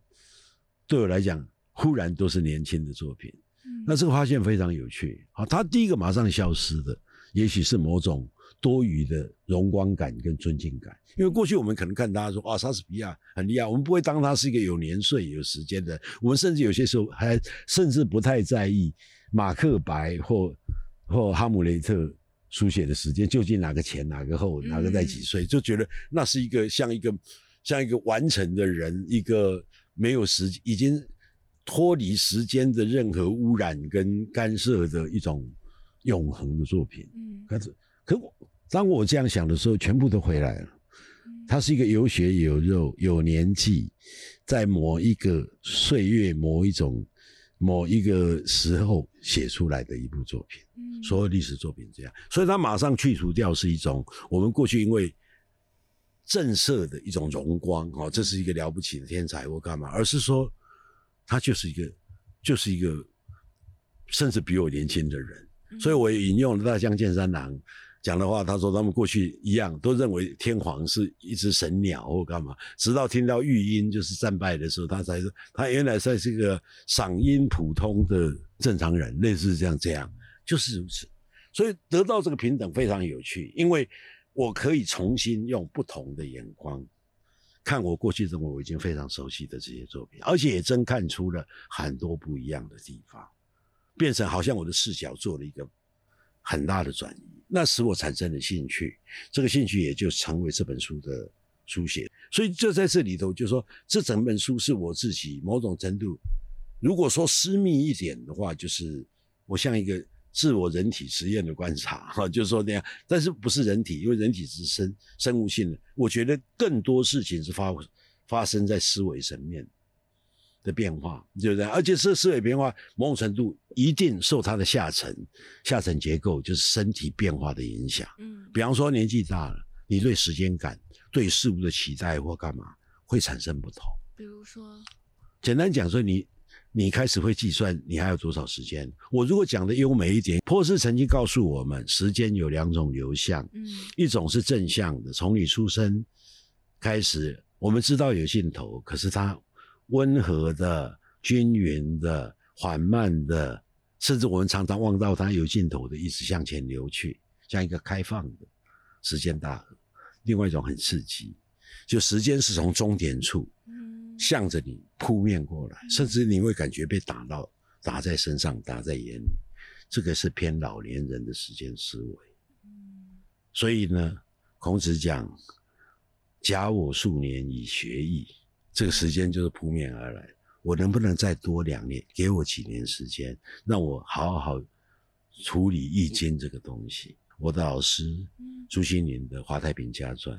对我来讲，忽然都是年轻的作品。嗯那这个发现非常有趣。啊，他第一个马上消失的，也许是某种多余的荣光感跟尊敬感。因为过去我们可能看他说啊，莎士比亚很厉害，我们不会当他是一个有年岁、有时间的。我们甚至有些时候还甚至不太在意马克白或或哈姆雷特书写的时间究竟哪个前哪个后，哪个在几岁，就觉得那是一个像一个像一个完成的人，一个没有时已经脱离时间的任何污染跟干涉的一种永恒的作品。嗯可是，可我当我这样想的时候，全部都回来了。他是一个有血有肉、有年纪，在某一个岁月、某一种、某一个时候写出来的一部作品。嗯所有历史作品这样，所以他马上去除掉是一种我们过去因为震慑的一种荣光，哦，这是一个了不起的天才或干嘛，而是说他就是一个，就是一个，甚至比我年轻的人。所以我也引用了大江健三郎讲的话，他说他们过去一样都认为天皇是一只神鸟或干嘛，直到听到玉音就是战败的时候，他才说他原来算是一个嗓音普通的正常人，类似这样这样，就是如此。所以得到这个平等非常有趣，因为我可以重新用不同的眼光看我过去认为我已经非常熟悉的这些作品，而且也真看出了很多不一样的地方，变成好像我的视角做了一个很大的转移，那使我产生了兴趣，这个兴趣也就成为这本书的书写。所以就在这里头，就说这整本书是我自己某种程度，如果说私密一点的话，就是我像一个。自我人体实验的观察，哈，就是说那样，但是不是人体，因为人体是生生物性的。我觉得更多事情是发发生在思维层面的变化，对不对？而且这思维变化某种程度一定受它的下层下层结构，就是身体变化的影响。嗯比方说年纪大了，你对时间感、对事物的期待或干嘛会产生不同。比如说，简单讲说，你你开始会计算你还有多少时间。我如果讲的优美一点，波斯曾经告诉我们，时间有两种流向，嗯一种是正向的，从你出生开始，我们知道有尽头，可是它温和的、均匀的、缓慢的，甚至我们常常望到它有尽头的，一直向前流去，像一个开放的时间大河。另外一种很刺激，就时间是从终点处嗯向着你扑面过来，甚至你会感觉被打到，打在身上，打在眼里。这个是偏老年人的时间思维。所以呢，孔子讲“假我数年以学艺”，这个时间就是扑面而来。我能不能再多两年？给我几年时间，让我好好处理《易经》这个东西。我的老师嗯朱西甯的《华太平家传》，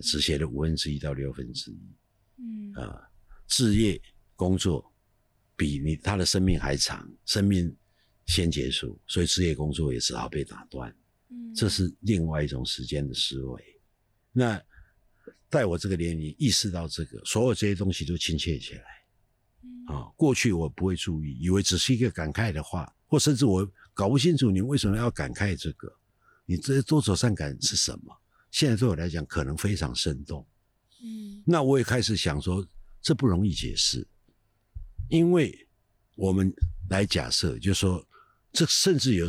只写了五分之一到六分之一。嗯啊，置业工作比你他的生命还长，生命先结束，所以置业工作也只好被打断。嗯，这是另外一种时间的思维。那在我这个年龄意识到这个，所有这些东西都亲切起来嗯啊。过去我不会注意，以为只是一个感慨的话，或甚至我搞不清楚你为什么要感慨这个，你这多愁善感是什么？现在对我来讲，可能非常生动。嗯那我也开始想说，这不容易解释，因为我们来假设，就是说，这甚至有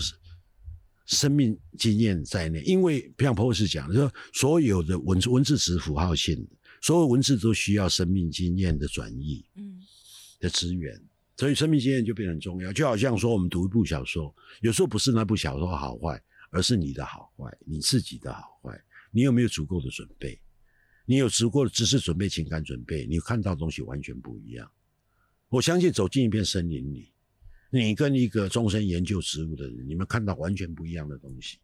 生命经验在内。因为像博士讲的，说所有的文字文字是符号性的，所有文字都需要生命经验的转移嗯的资源，所以生命经验就变得很重要。就好像说，我们读一部小说，有时候不是那部小说好坏，而是你的好坏，你自己的好坏，你有没有足够的准备？你有足够的知识准备、情感准备，你看到的东西完全不一样。我相信走进一片森林里，你跟一个终身研究植物的人，你们看到完全不一样的东西。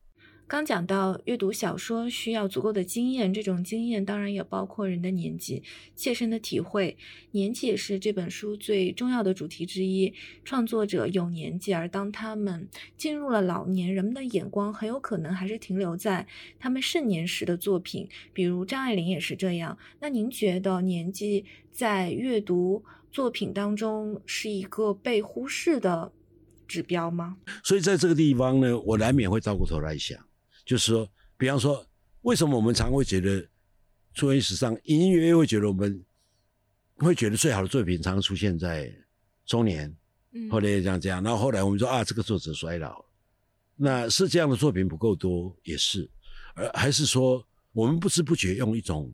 刚讲到阅读小说需要足够的经验，这种经验当然也包括人的年纪、切身的体会。年纪也是这本书最重要的主题之一。创作者有年纪，而当他们进入了老年，人们的眼光很有可能还是停留在他们盛年时的作品。比如张爱玲也是这样。那您觉得年纪在阅读作品当中是一个被忽视的指标吗？所以在这个地方呢，我难免会倒过头来想。就是说，比方说，为什么我们常会觉得，作为史上音乐会觉得我们会觉得最好的作品常常出现在中年，嗯后来这样这样，然后后来我们说啊，这个作者衰老，那是这样的作品不够多，也是，而还是说我们不知不觉用一种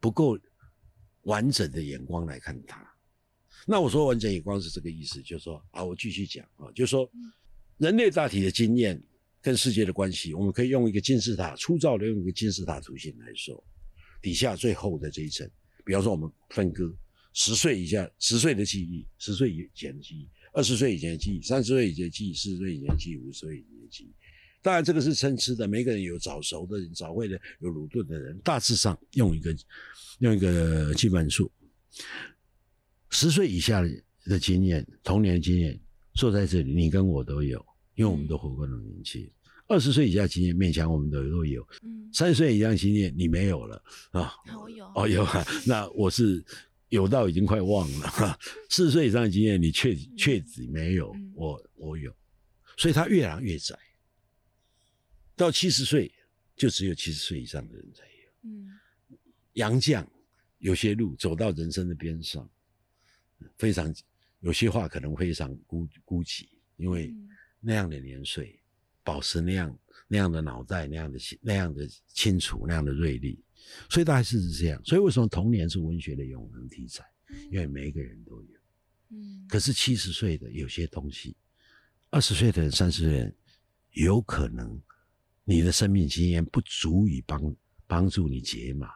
不够完整的眼光来看它。那我说完整眼光是这个意思，就是说啊，我继续讲啊，就是说人类大体的经验。跟世界的关系，我们可以用一个金字塔粗糙的用一个金字塔图形来说，底下最厚的这一层，比方说我们分割十岁以下十岁的记忆，十岁以前的记忆，二十岁以前的记忆，三十岁以前的记忆，四十岁以前的记忆，五十岁以前的记忆。当然这个是参差的，每个人有早熟的人，早会的，有鲁钝的人，大致上用一个用一个基本数，十岁以下的经验，童年经验，坐在这里，你跟我都有。因为我们都活过那种年纪，二十岁以下经验勉强我们都都有，嗯，三十岁以上经验你没有了啊？我有哦有啊，那我是有到已经快忘了哈。四十岁以上的经验你确确实没有，我我有，所以它越来越窄，到七十岁就只有七十岁以上的人才有，嗯，杨绛有些路走到人生的边上，非常有些话可能非常孤孤寂，因为。那样的年岁，保持那样那样的脑袋，那样的那样的清楚，那样的锐利，所以大概是这样。所以为什么童年是文学的永恒题材？因为每一个人都有。嗯。可是七十岁的有些东西，二十岁的人、三十岁的人，有可能你的生命经验不足以帮帮助你解码，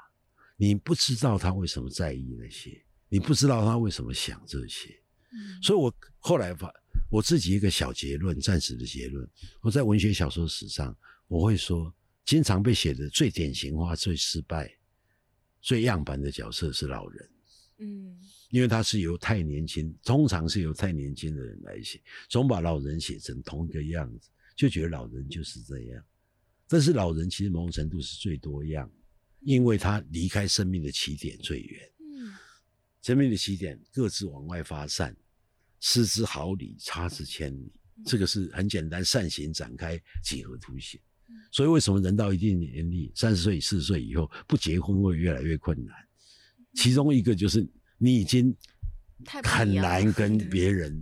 你不知道他为什么在意那些，你不知道他为什么想这些。嗯。所以我后来发。我自己一个小结论，暂时的结论。我在文学小说史上，我会说，经常被写的最典型化、最失败、最样板的角色是老人。嗯，因为他是由太年轻，通常是由太年轻的人来写，总把老人写成同一个样子，就觉得老人就是这样。但是老人其实某种程度是最多样，因为他离开生命的起点最远。嗯，生命的起点各自往外发散。失之毫厘，差之千里，这个是很简单，善行展开几何图形。所以为什么人到一定年龄，三十岁、四十岁以后不结婚会越来越困难？其中一个就是你已经很难跟别人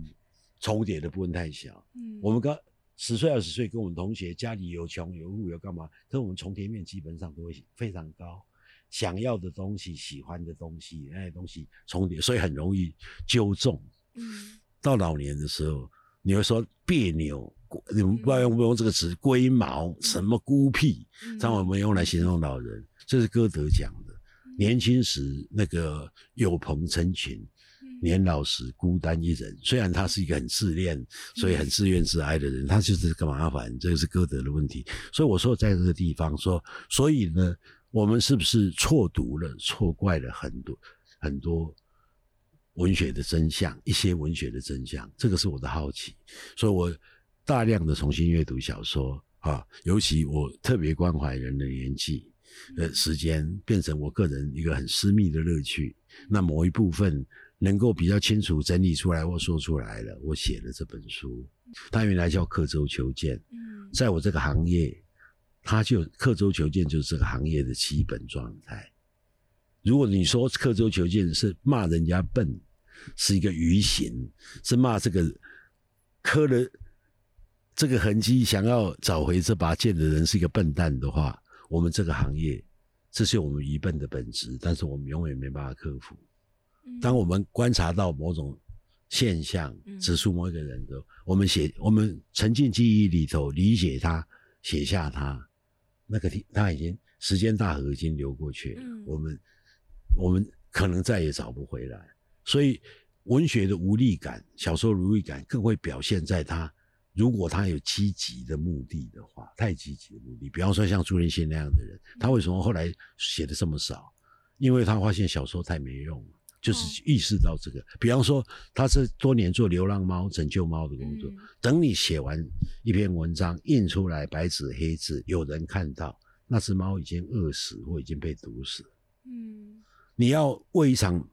重叠的部分太小。我们刚十岁、二十岁跟我们同学家里有穷有富有干嘛？跟我们重叠面基本上都会非常高，想要的东西、喜欢的东西那些东西重叠，所以很容易纠正。嗯。到老年的时候，你会说别扭，你们不要用不用这个词，龟毛，什么孤僻，让我们用来形容老人。这是歌德讲的，年轻时那个有朋成群，年老时孤单一人。虽然他是一个很自恋，所以很自怨自艾的人，他就是个麻烦。这个是歌德的问题。所以我说，在这个地方说，所以呢，我们是不是错读了、错怪了很多很多？文学的真相，一些文学的真相，这个是我的好奇，所以我大量的重新阅读小说啊，尤其我特别关怀人的年纪的时间，变成我个人一个很私密的乐趣。那某一部分能够比较清楚整理出来或说出来了，我写了这本书。它原来叫刻舟求剑，在我这个行业，它就刻舟求剑就是这个行业的基本状态。如果你说刻舟求剑是骂人家笨，是一个愚行，是骂这个刻了这个痕迹，想要找回这把剑的人是一个笨蛋的话，我们这个行业，这是我们愚笨的本质，但是我们永远没办法克服。当我们观察到某种现象，指出某一个人的，我们写，我们沉浸记忆里头，理解他，写下他，那个他已经时间大河已经流过去，我们我们可能再也找不回来。所以，文学的无力感，小说无力感更会表现在他，如果他有积极的目的的话，太积极的目的，比方说像朱连心那样的人，他为什么后来写的这么少？因为他发现小说太没用了，就是意识到这个。比方说，他是多年做流浪猫、拯救猫的工作，等你写完一篇文章印出来，白纸黑字，有人看到那只猫已经饿死或已经被毒死，嗯，你要为一场。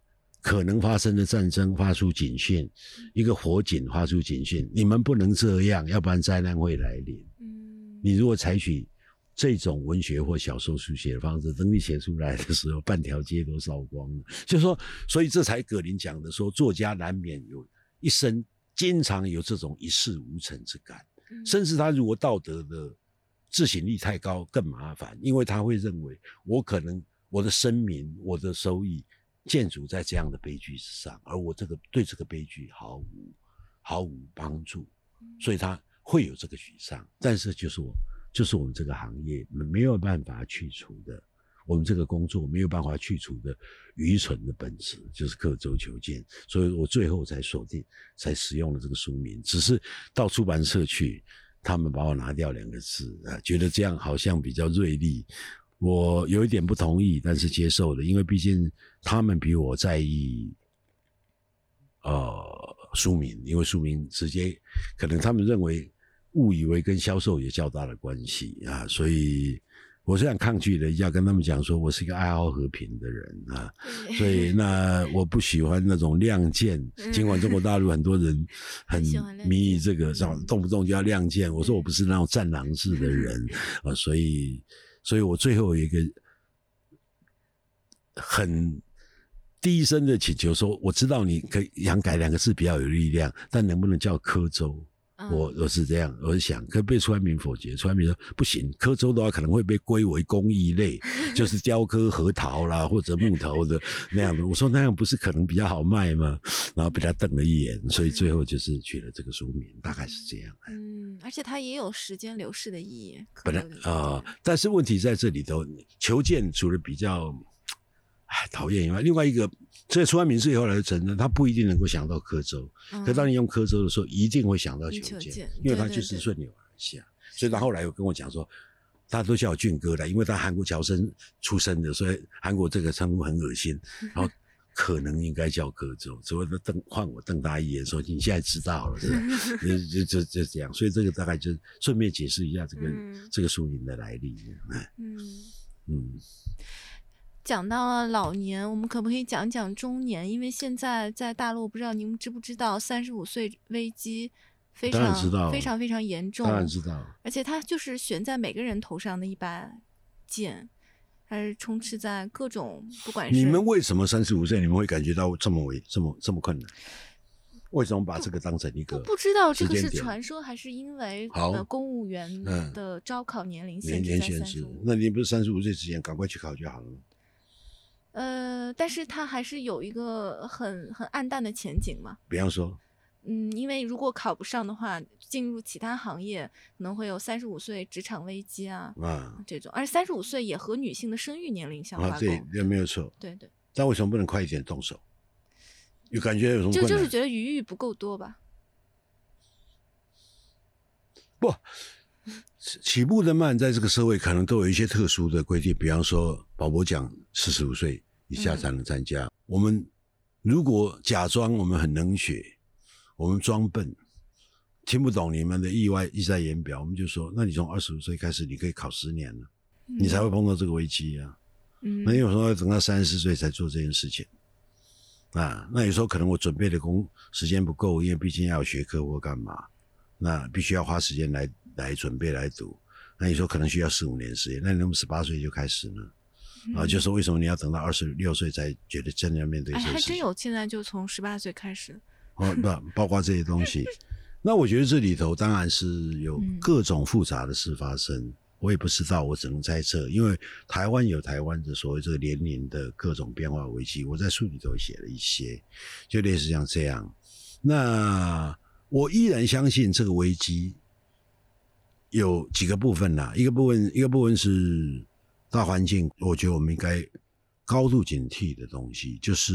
可能发生的战争发出警讯，一个火警发出警讯，你们不能这样，要不然灾难会来临。嗯，你如果采取这种文学或小说书写的方式，等你写出来的时候，半条街都烧光了。就说，所以这才葛林讲的说，作家难免有一生经常有这种一事无成之感，甚至他如果道德的自省力太高，更麻烦，因为他会认为我可能我的声名，我的收益。建筑在这样的悲剧之上，而我这个对这个悲剧毫无毫无帮助，所以他会有这个沮丧。但是就是我，就是我们这个行业没有办法去除的，我们这个工作没有办法去除的愚蠢的本质，就是刻舟求剑。所以我最后才锁定，才使用了这个书名。只是到出版社去，他们把我拿掉两个字啊，觉得这样好像比较锐利。我有一点不同意，但是接受了，因为毕竟他们比我在意，呃，书名，因为书名直接可能他们认为误以为跟销售有较大的关系啊，所以我是很抗拒的，要跟他们讲说我是一个爱好和平的人啊，所以那我不喜欢那种亮剑，尽管中国大陆很多人很迷这个，动不动就要亮剑，我说我不是那种战狼式的人啊，所以。所以我最后有一个很低声的请求，说我知道你可以想改两个字比较有力量，但能不能叫科州？我我是这样，我是想，可被川民否决。川民说不行，科州的话可能会被归为工艺类，就是雕刻核桃啦或者木头的 那样的。我说那样不是可能比较好卖吗？然后被他瞪了一眼，所以最后就是取了这个书名，大概是这样。嗯，而且它也有时间流逝的意义。本来啊，但是问题在这里头，求见除了比较。讨厌以外，另外一个，所以出完名字以后来承认，他不一定能够想到柯州。可当你用柯州的时候，一定会想到求见，因为他就是顺流而下。所以他后来又跟我讲说，大家都叫我俊哥的，因为他韩国侨生出身的，所以韩国这个称呼很恶心。然后可能应该叫柯州，只会瞪换我瞪他一眼说：“你现在知道了，是吧？” 就就就这样。所以这个大概就顺便解释一下这个这个书名的来历。嗯嗯。讲到了老年，我们可不可以讲讲中年？因为现在在大陆，不知道您知不知道，三十五岁危机非常非常非常严重。当然知道。而且它就是悬在每个人头上的一把剑，还是充斥在各种不管是。你们为什么三十五岁你们会感觉到这么危这么这么困难？为什么把这个当成一个？不知道这个是传说还是因为呃公务员的招考年龄限制在三十五？那你不是三十五岁之前赶快去考就好了吗？呃，但是它还是有一个很很暗淡的前景嘛。比方说，嗯，因为如果考不上的话，进入其他行业可能会有三十五岁职场危机啊，啊，这种。而三十五岁也和女性的生育年龄相挂钩，对，也没有错。对对。但为什么不能快一点动手？有感觉有什么？就就是觉得余裕不够多吧。不，起步的慢，在这个社会可能都有一些特殊的规定，比方说保博讲四十五岁。以下才能参加。我们如果假装我们很冷血，我们装笨，听不懂你们的意外意在言表，我们就说：那你从二十五岁开始，你可以考十年了，你才会碰到这个危机啊。那有时候要等到三十岁才做这件事情啊。那有时候可能我准备的工时间不够，因为毕竟要有学科或干嘛，那必须要花时间来来准备来读。那你说可能需要四五年时间，那你那么十八岁就开始呢？啊，就是为什么你要等到二十六岁才觉得真的要面对？哎，还真有，现在就从十八岁开始。哦，不，包括这些东西。那我觉得这里头当然是有各种复杂的事发生，我也不知道，我只能猜测。因为台湾有台湾的所谓这个年龄的各种变化危机，我在书里头写了一些，就类似像这样。那我依然相信这个危机有几个部分呐，一个部分，一个部分是。大环境，我觉得我们应该高度警惕的东西，就是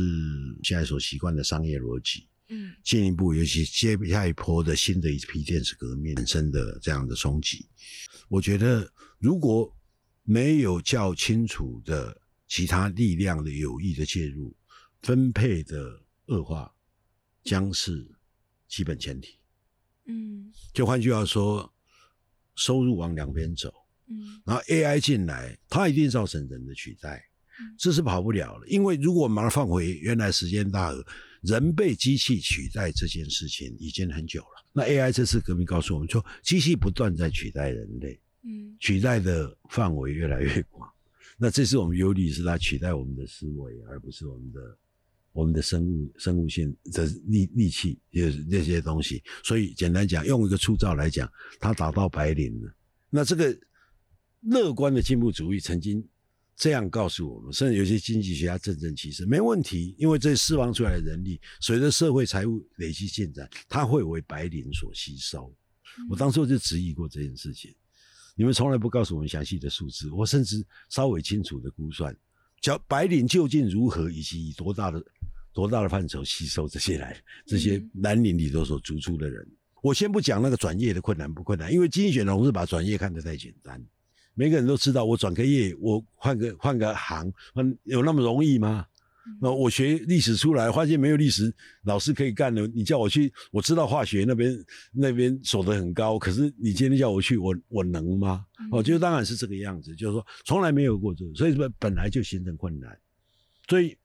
现在所习惯的商业逻辑。嗯进一步，尤其接下一波的新的一批电子革命产生的这样的冲击，我觉得如果没有较清楚的其他力量的有意的介入，分配的恶化将是基本前提。嗯就换句话说，收入往两边走，嗯然后 AI 进来，它一定造成人的取代嗯，这是跑不了了。因为如果我们把它放回原来时间大额，人被机器取代这件事情已经很久了。那 AI 这次革命告诉我们说，机器不断在取代人类，嗯取代的范围越来越广。那这是我们忧虑，是它取代我们的思维，而不是我们的我们的生物生物性的力力气，就那些东西。所以简单讲，用一个粗糙来讲，它达到白领了。那这个乐观的进步主义曾经这样告诉我们，甚至有些经济学家振振其实没问题，因为这释放出来的人力，随着社会财务累积进展，它会为白领所吸收。我当初就质疑过这件事情，你们从来不告诉我们详细的数字，我甚至稍微清楚的估算，叫白领究竟如何，以及以多大的多大的范畴吸收这些来这些蓝领里头所逐出的人。我先不讲那个转业的困难不困难，因为经济学总是把转业看得太简单。每个人都知道，我转个业，我换个换个行，换有那么容易吗？那我学历史出来，发现没有历史老师可以干的。你叫我去，我知道化学那边那边守得很高，可是你今天叫我去，我我能吗？哦，就当然是这个样子，就是说从来没有过这个，所以说本来就形成困难。所以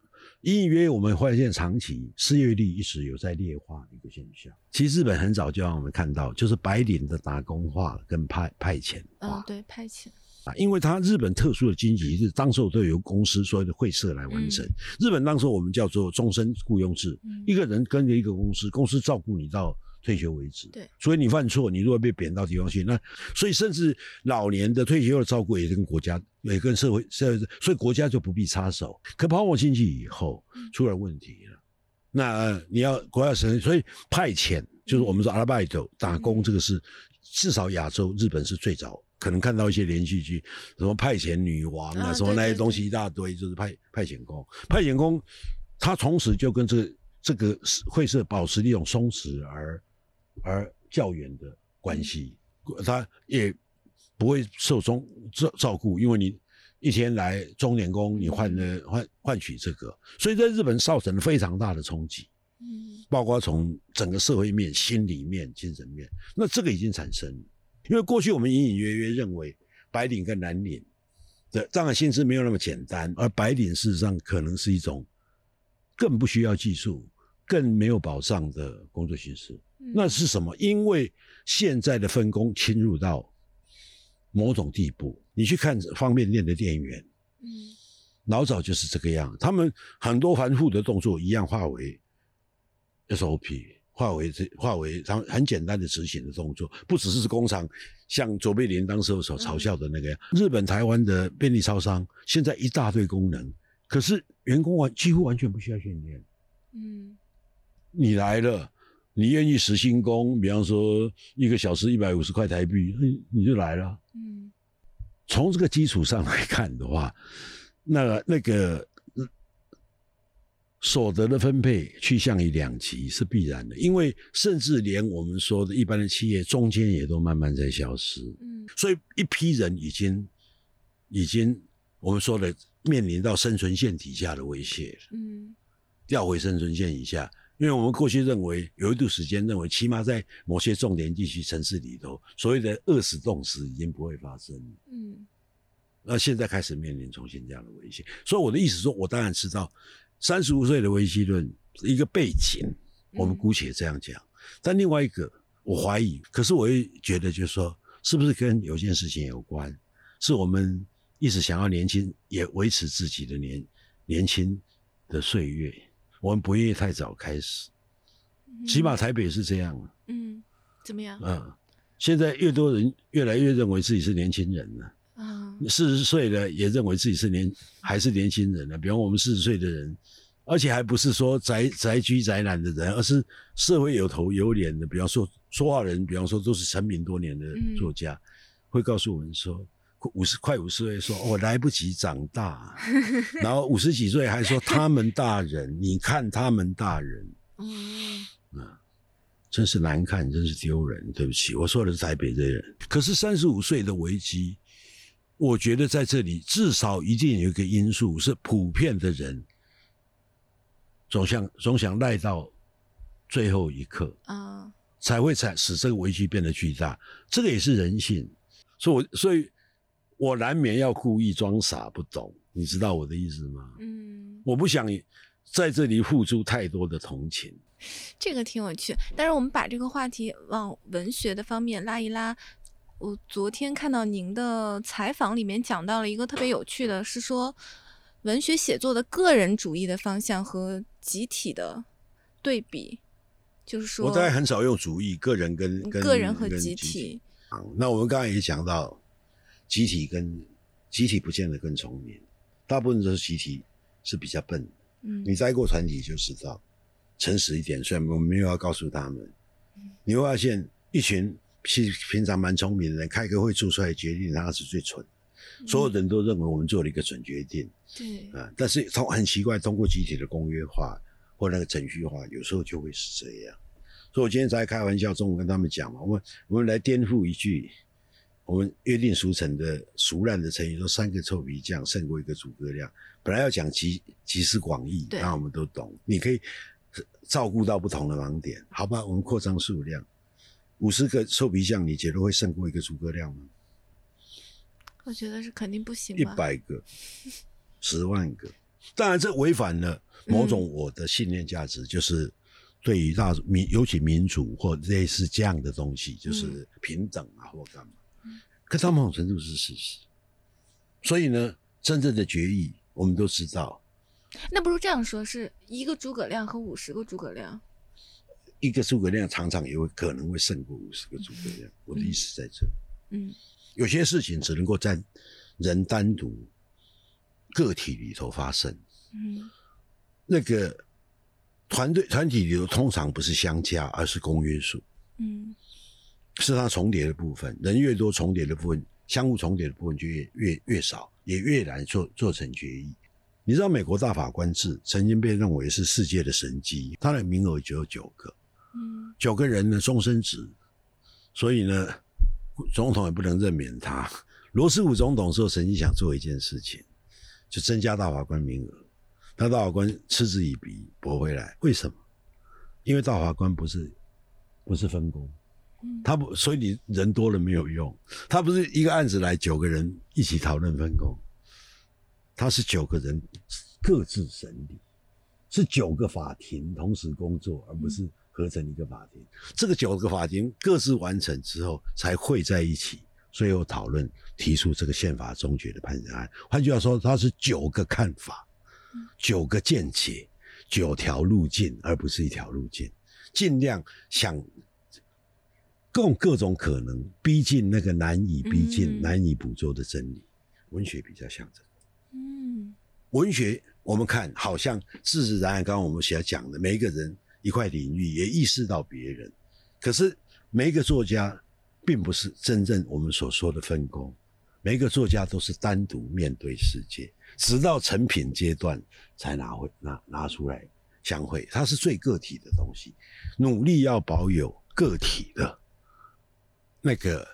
隐隐约约我们发现长期失业率一直有在劣化的一个现象。其实日本很早就让我们看到，就是白领的打工化跟派派遣化。嗯，对，派遣。啊，因为它日本特殊的经济是当时都由公司所有的会社来完成。日本当时我们叫做终身雇佣制，嗯一个人跟着一个公司，公司照顾你到退休为止。对，所以你犯错，你如果被贬到地方去，那所以甚至老年的退休的照顾也跟国家也跟社会社会，所以国家就不必插手。可泡沫经济以后出了问题了，那、呃你要国家审，所以派遣就是我们说阿拉拜斗打工这个是至少亚洲日本是最早。可能看到一些连续剧，什么派遣女王啊，啊什么那些东西一大堆，就是派派遣工。派遣工他从此就跟这个这个会社保持一种松弛而而较远的关系，他也不会受中照照顾，因为你一天来钟点工，你换了换换取这个，所以在日本造成了非常大的冲击。嗯包括从整个社会面、心理面、精神面，那这个已经产生了。因为过去我们隐隐约约认为白领跟蓝领的当然薪资没有那么简单，而白领事实上可能是一种更不需要技术、更没有保障的工作形式。嗯那是什么？因为现在的分工侵入到某种地步，你去看方便店的店员，嗯老早就是这个样，他们很多繁复的动作一样化为 SOP，化为这化为他们很简单的执行的动作，不只是工厂像卓别林当时所嘲笑的那个样。日本、台湾的便利超商现在一大堆功能，可是员工完几乎完全不需要训练。嗯你来了，你愿意实薪工，比方说一个小时一百五十块台币，你你就来了。嗯从这个基础上来看的话，那那个呃所得的分配趋向于两极是必然的，因为甚至连我们说的一般的企业中间也都慢慢在消失，嗯。所以一批人已经已经我们说的面临到生存线底下的威胁了。嗯。调回生存线以下，因为我们过去认为有一度时间认为，起码在某些重点地区城市里头，所谓的饿死冻死已经不会发生。嗯。那现在开始面临重新这样的威胁，所以我的意思说，我当然知道三十五岁的维基论一个背景，我们姑且这样讲。但另外一个，我怀疑，可是我也觉得，就是说，是不是跟有件事情有关？是我们一直想要年轻，也维持自己的年年轻的岁月，我们不愿意太早开始。起码台北是这样啊，嗯，怎么样嗯，现在越多人越来越认为自己是年轻人了。啊？四十岁的也认为自己是年还是年轻人呢。比方我们四十岁的人，而且还不是说宅宅居宅男的人，而是社会有头有脸的。比方说说话人，比方说都是成名多年的作家，会告诉我们说，五十快五十岁说我、哦、来不及长大，然后五十几岁还说他们大人，你看他们大人。嗯啊，真是难看，真是丢人。对不起，我说的是台北的人。可是三十五岁的危机，我觉得在这里至少一定有一个因素是普遍的人总想总想赖到最后一刻啊，才会才使这个危机变得巨大。这个也是人性，所以我所以，我难免要故意装傻不懂。你知道我的意思吗？嗯，我不想在这里付出太多的同情。这个挺有趣，但是我们把这个话题往文学的方面拉一拉。我昨天看到您的采访里面讲到了一个特别有趣的，是说文学写作的个人主义的方向和集体的对比，就是说，我大概很少用主义，个人跟跟个人和集体。啊，那我们刚才也讲到，集体跟集体不见得更聪明。大部分都是集体是比较笨，嗯，你待过团体就知道，诚实一点，虽然我们没有要告诉他们，你会发现一群平平常蛮聪明的人，开个会做出来决定，他是最蠢，所有人都认为我们做了一个准决定，对，啊，但是通很奇怪，通过集体的公约化或那个程序化，有时候就会是这样，所以我今天才开玩笑中午跟他们讲嘛，我们我们来颠覆一句。我们约定俗成的俗烂的成语说“三个臭皮匠胜过一个诸葛亮”，本来要讲集集思广益，那我们都懂。你可以照顾到不同的盲点，好吧？我们扩张数量，五十个臭皮匠，你觉得会胜过一个诸葛亮吗？我觉得是肯定不行。一百个，十万个，当然这违反了某种我的信念价值，就是对于大民，尤其民主或类似这样的东西，就是平等啊，或干嘛。可到某种程度是事实，所以呢，真正的决议我们都知道。那不如这样说，是一个诸葛亮和五十个诸葛亮。一个诸葛亮常常也会可能会胜过五十个诸葛亮。我的意思在这。嗯。有些事情只能够在人单独个体里头发生。嗯。那个团队团体里头通常不是相加，而是公约数。嗯。是它重叠的部分，人越多，重叠的部分，相互重叠的部分就越越越少，也越难做做成决议。你知道美国大法官制曾经被认为是世界的神机，它的名额只有九个，嗯，九个人呢终身制，所以呢，总统也不能任免他。罗斯福总统时候曾经想做一件事情，就增加大法官名额，那大法官嗤之以鼻，驳回来。为什么？因为大法官不是不是分工。他不，所以你人多了没有用。他不是一个案子来九个人一起讨论分工，他是九个人各自审理，是九个法庭同时工作，而不是合成一个法庭。这个九个法庭各自完成之后才汇在一起，最后讨论提出这个宪法终结的判决案。换句话说，它是九个看法，九个见解，九条路径，而不是一条路径。尽量想。各各种可能，逼近那个难以逼近、难以捕捉的真理。文学比较像这个。嗯，文学我们看好像自自然然，刚刚我们所讲的，每一个人一块领域也意识到别人。可是每一个作家并不是真正我们所说的分工，每一个作家都是单独面对世界，直到成品阶段才拿回拿拿出来相会。它是最个体的东西，努力要保有个体的。那个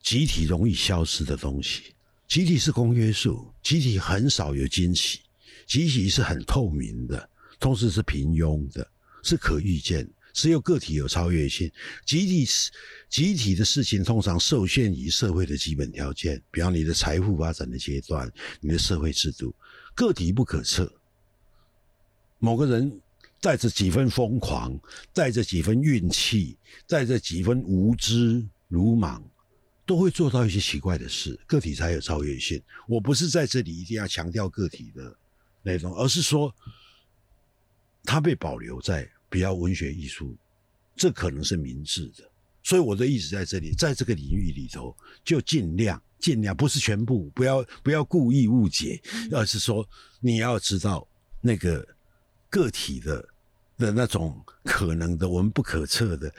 集体容易消失的东西，集体是公约数，集体很少有惊喜，集体是很透明的，同时是平庸的，是可预见，只有个体有超越性。集体是集体的事情，通常受限于社会的基本条件，比方你的财富发展的阶段，你的社会制度，个体不可测。某个人带着几分疯狂，带着几分运气，带着几分无知。鲁莽都会做到一些奇怪的事，个体才有超越性。我不是在这里一定要强调个体的那种，而是说，它被保留在比较文学艺术，这可能是明智的。所以我的意思在这里，在这个领域里头，就尽量尽量，不是全部，不要不要故意误解，而是说你要知道那个个体的的那种可能的，我们不可测的。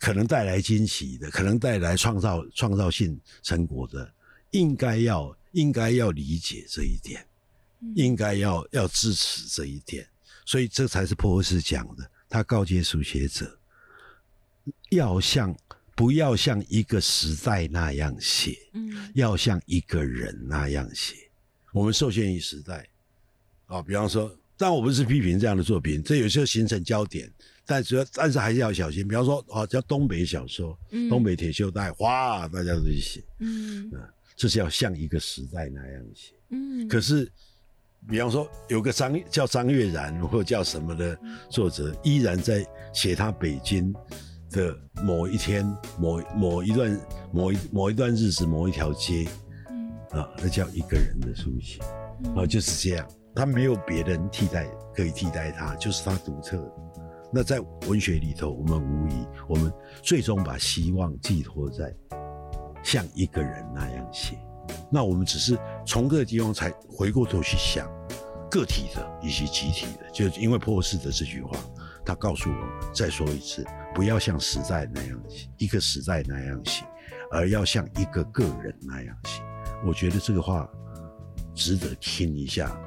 可能带来惊喜的，可能带来创造创造性成果的，应该要应该要理解这一点，应该要要支持这一点，所以这才是波斯讲的。他告诫书写者，要像不要像一个时代那样写，嗯要像一个人那样写。我们受限于时代啊，比方说，但我不是批评这样的作品，这有时候形成焦点，但主要但是还是要小心。比方说，啊，叫东北小说，嗯东北铁锈带，哇，大家都去写，嗯这是要像一个时代那样写。嗯，可是，比方说有个张叫张悦然或者叫什么的作者，依然在写他北京的某一天、某某一段、某一某一段日子、某一条街嗯啊，那叫一个人的书写啊，就是这样。他没有别人替代可以替代他，就是他独特的。那在文学里头，我们无疑，我们最终把希望寄托在像一个人那样写。那我们只是从这个地方才回过头去想个体的以及集体的，就因为破世的这句话，他告诉我们，再说一次，不要像时代那样，一个时代那样行，而要像一个个人那样行。我觉得这个话值得听一下。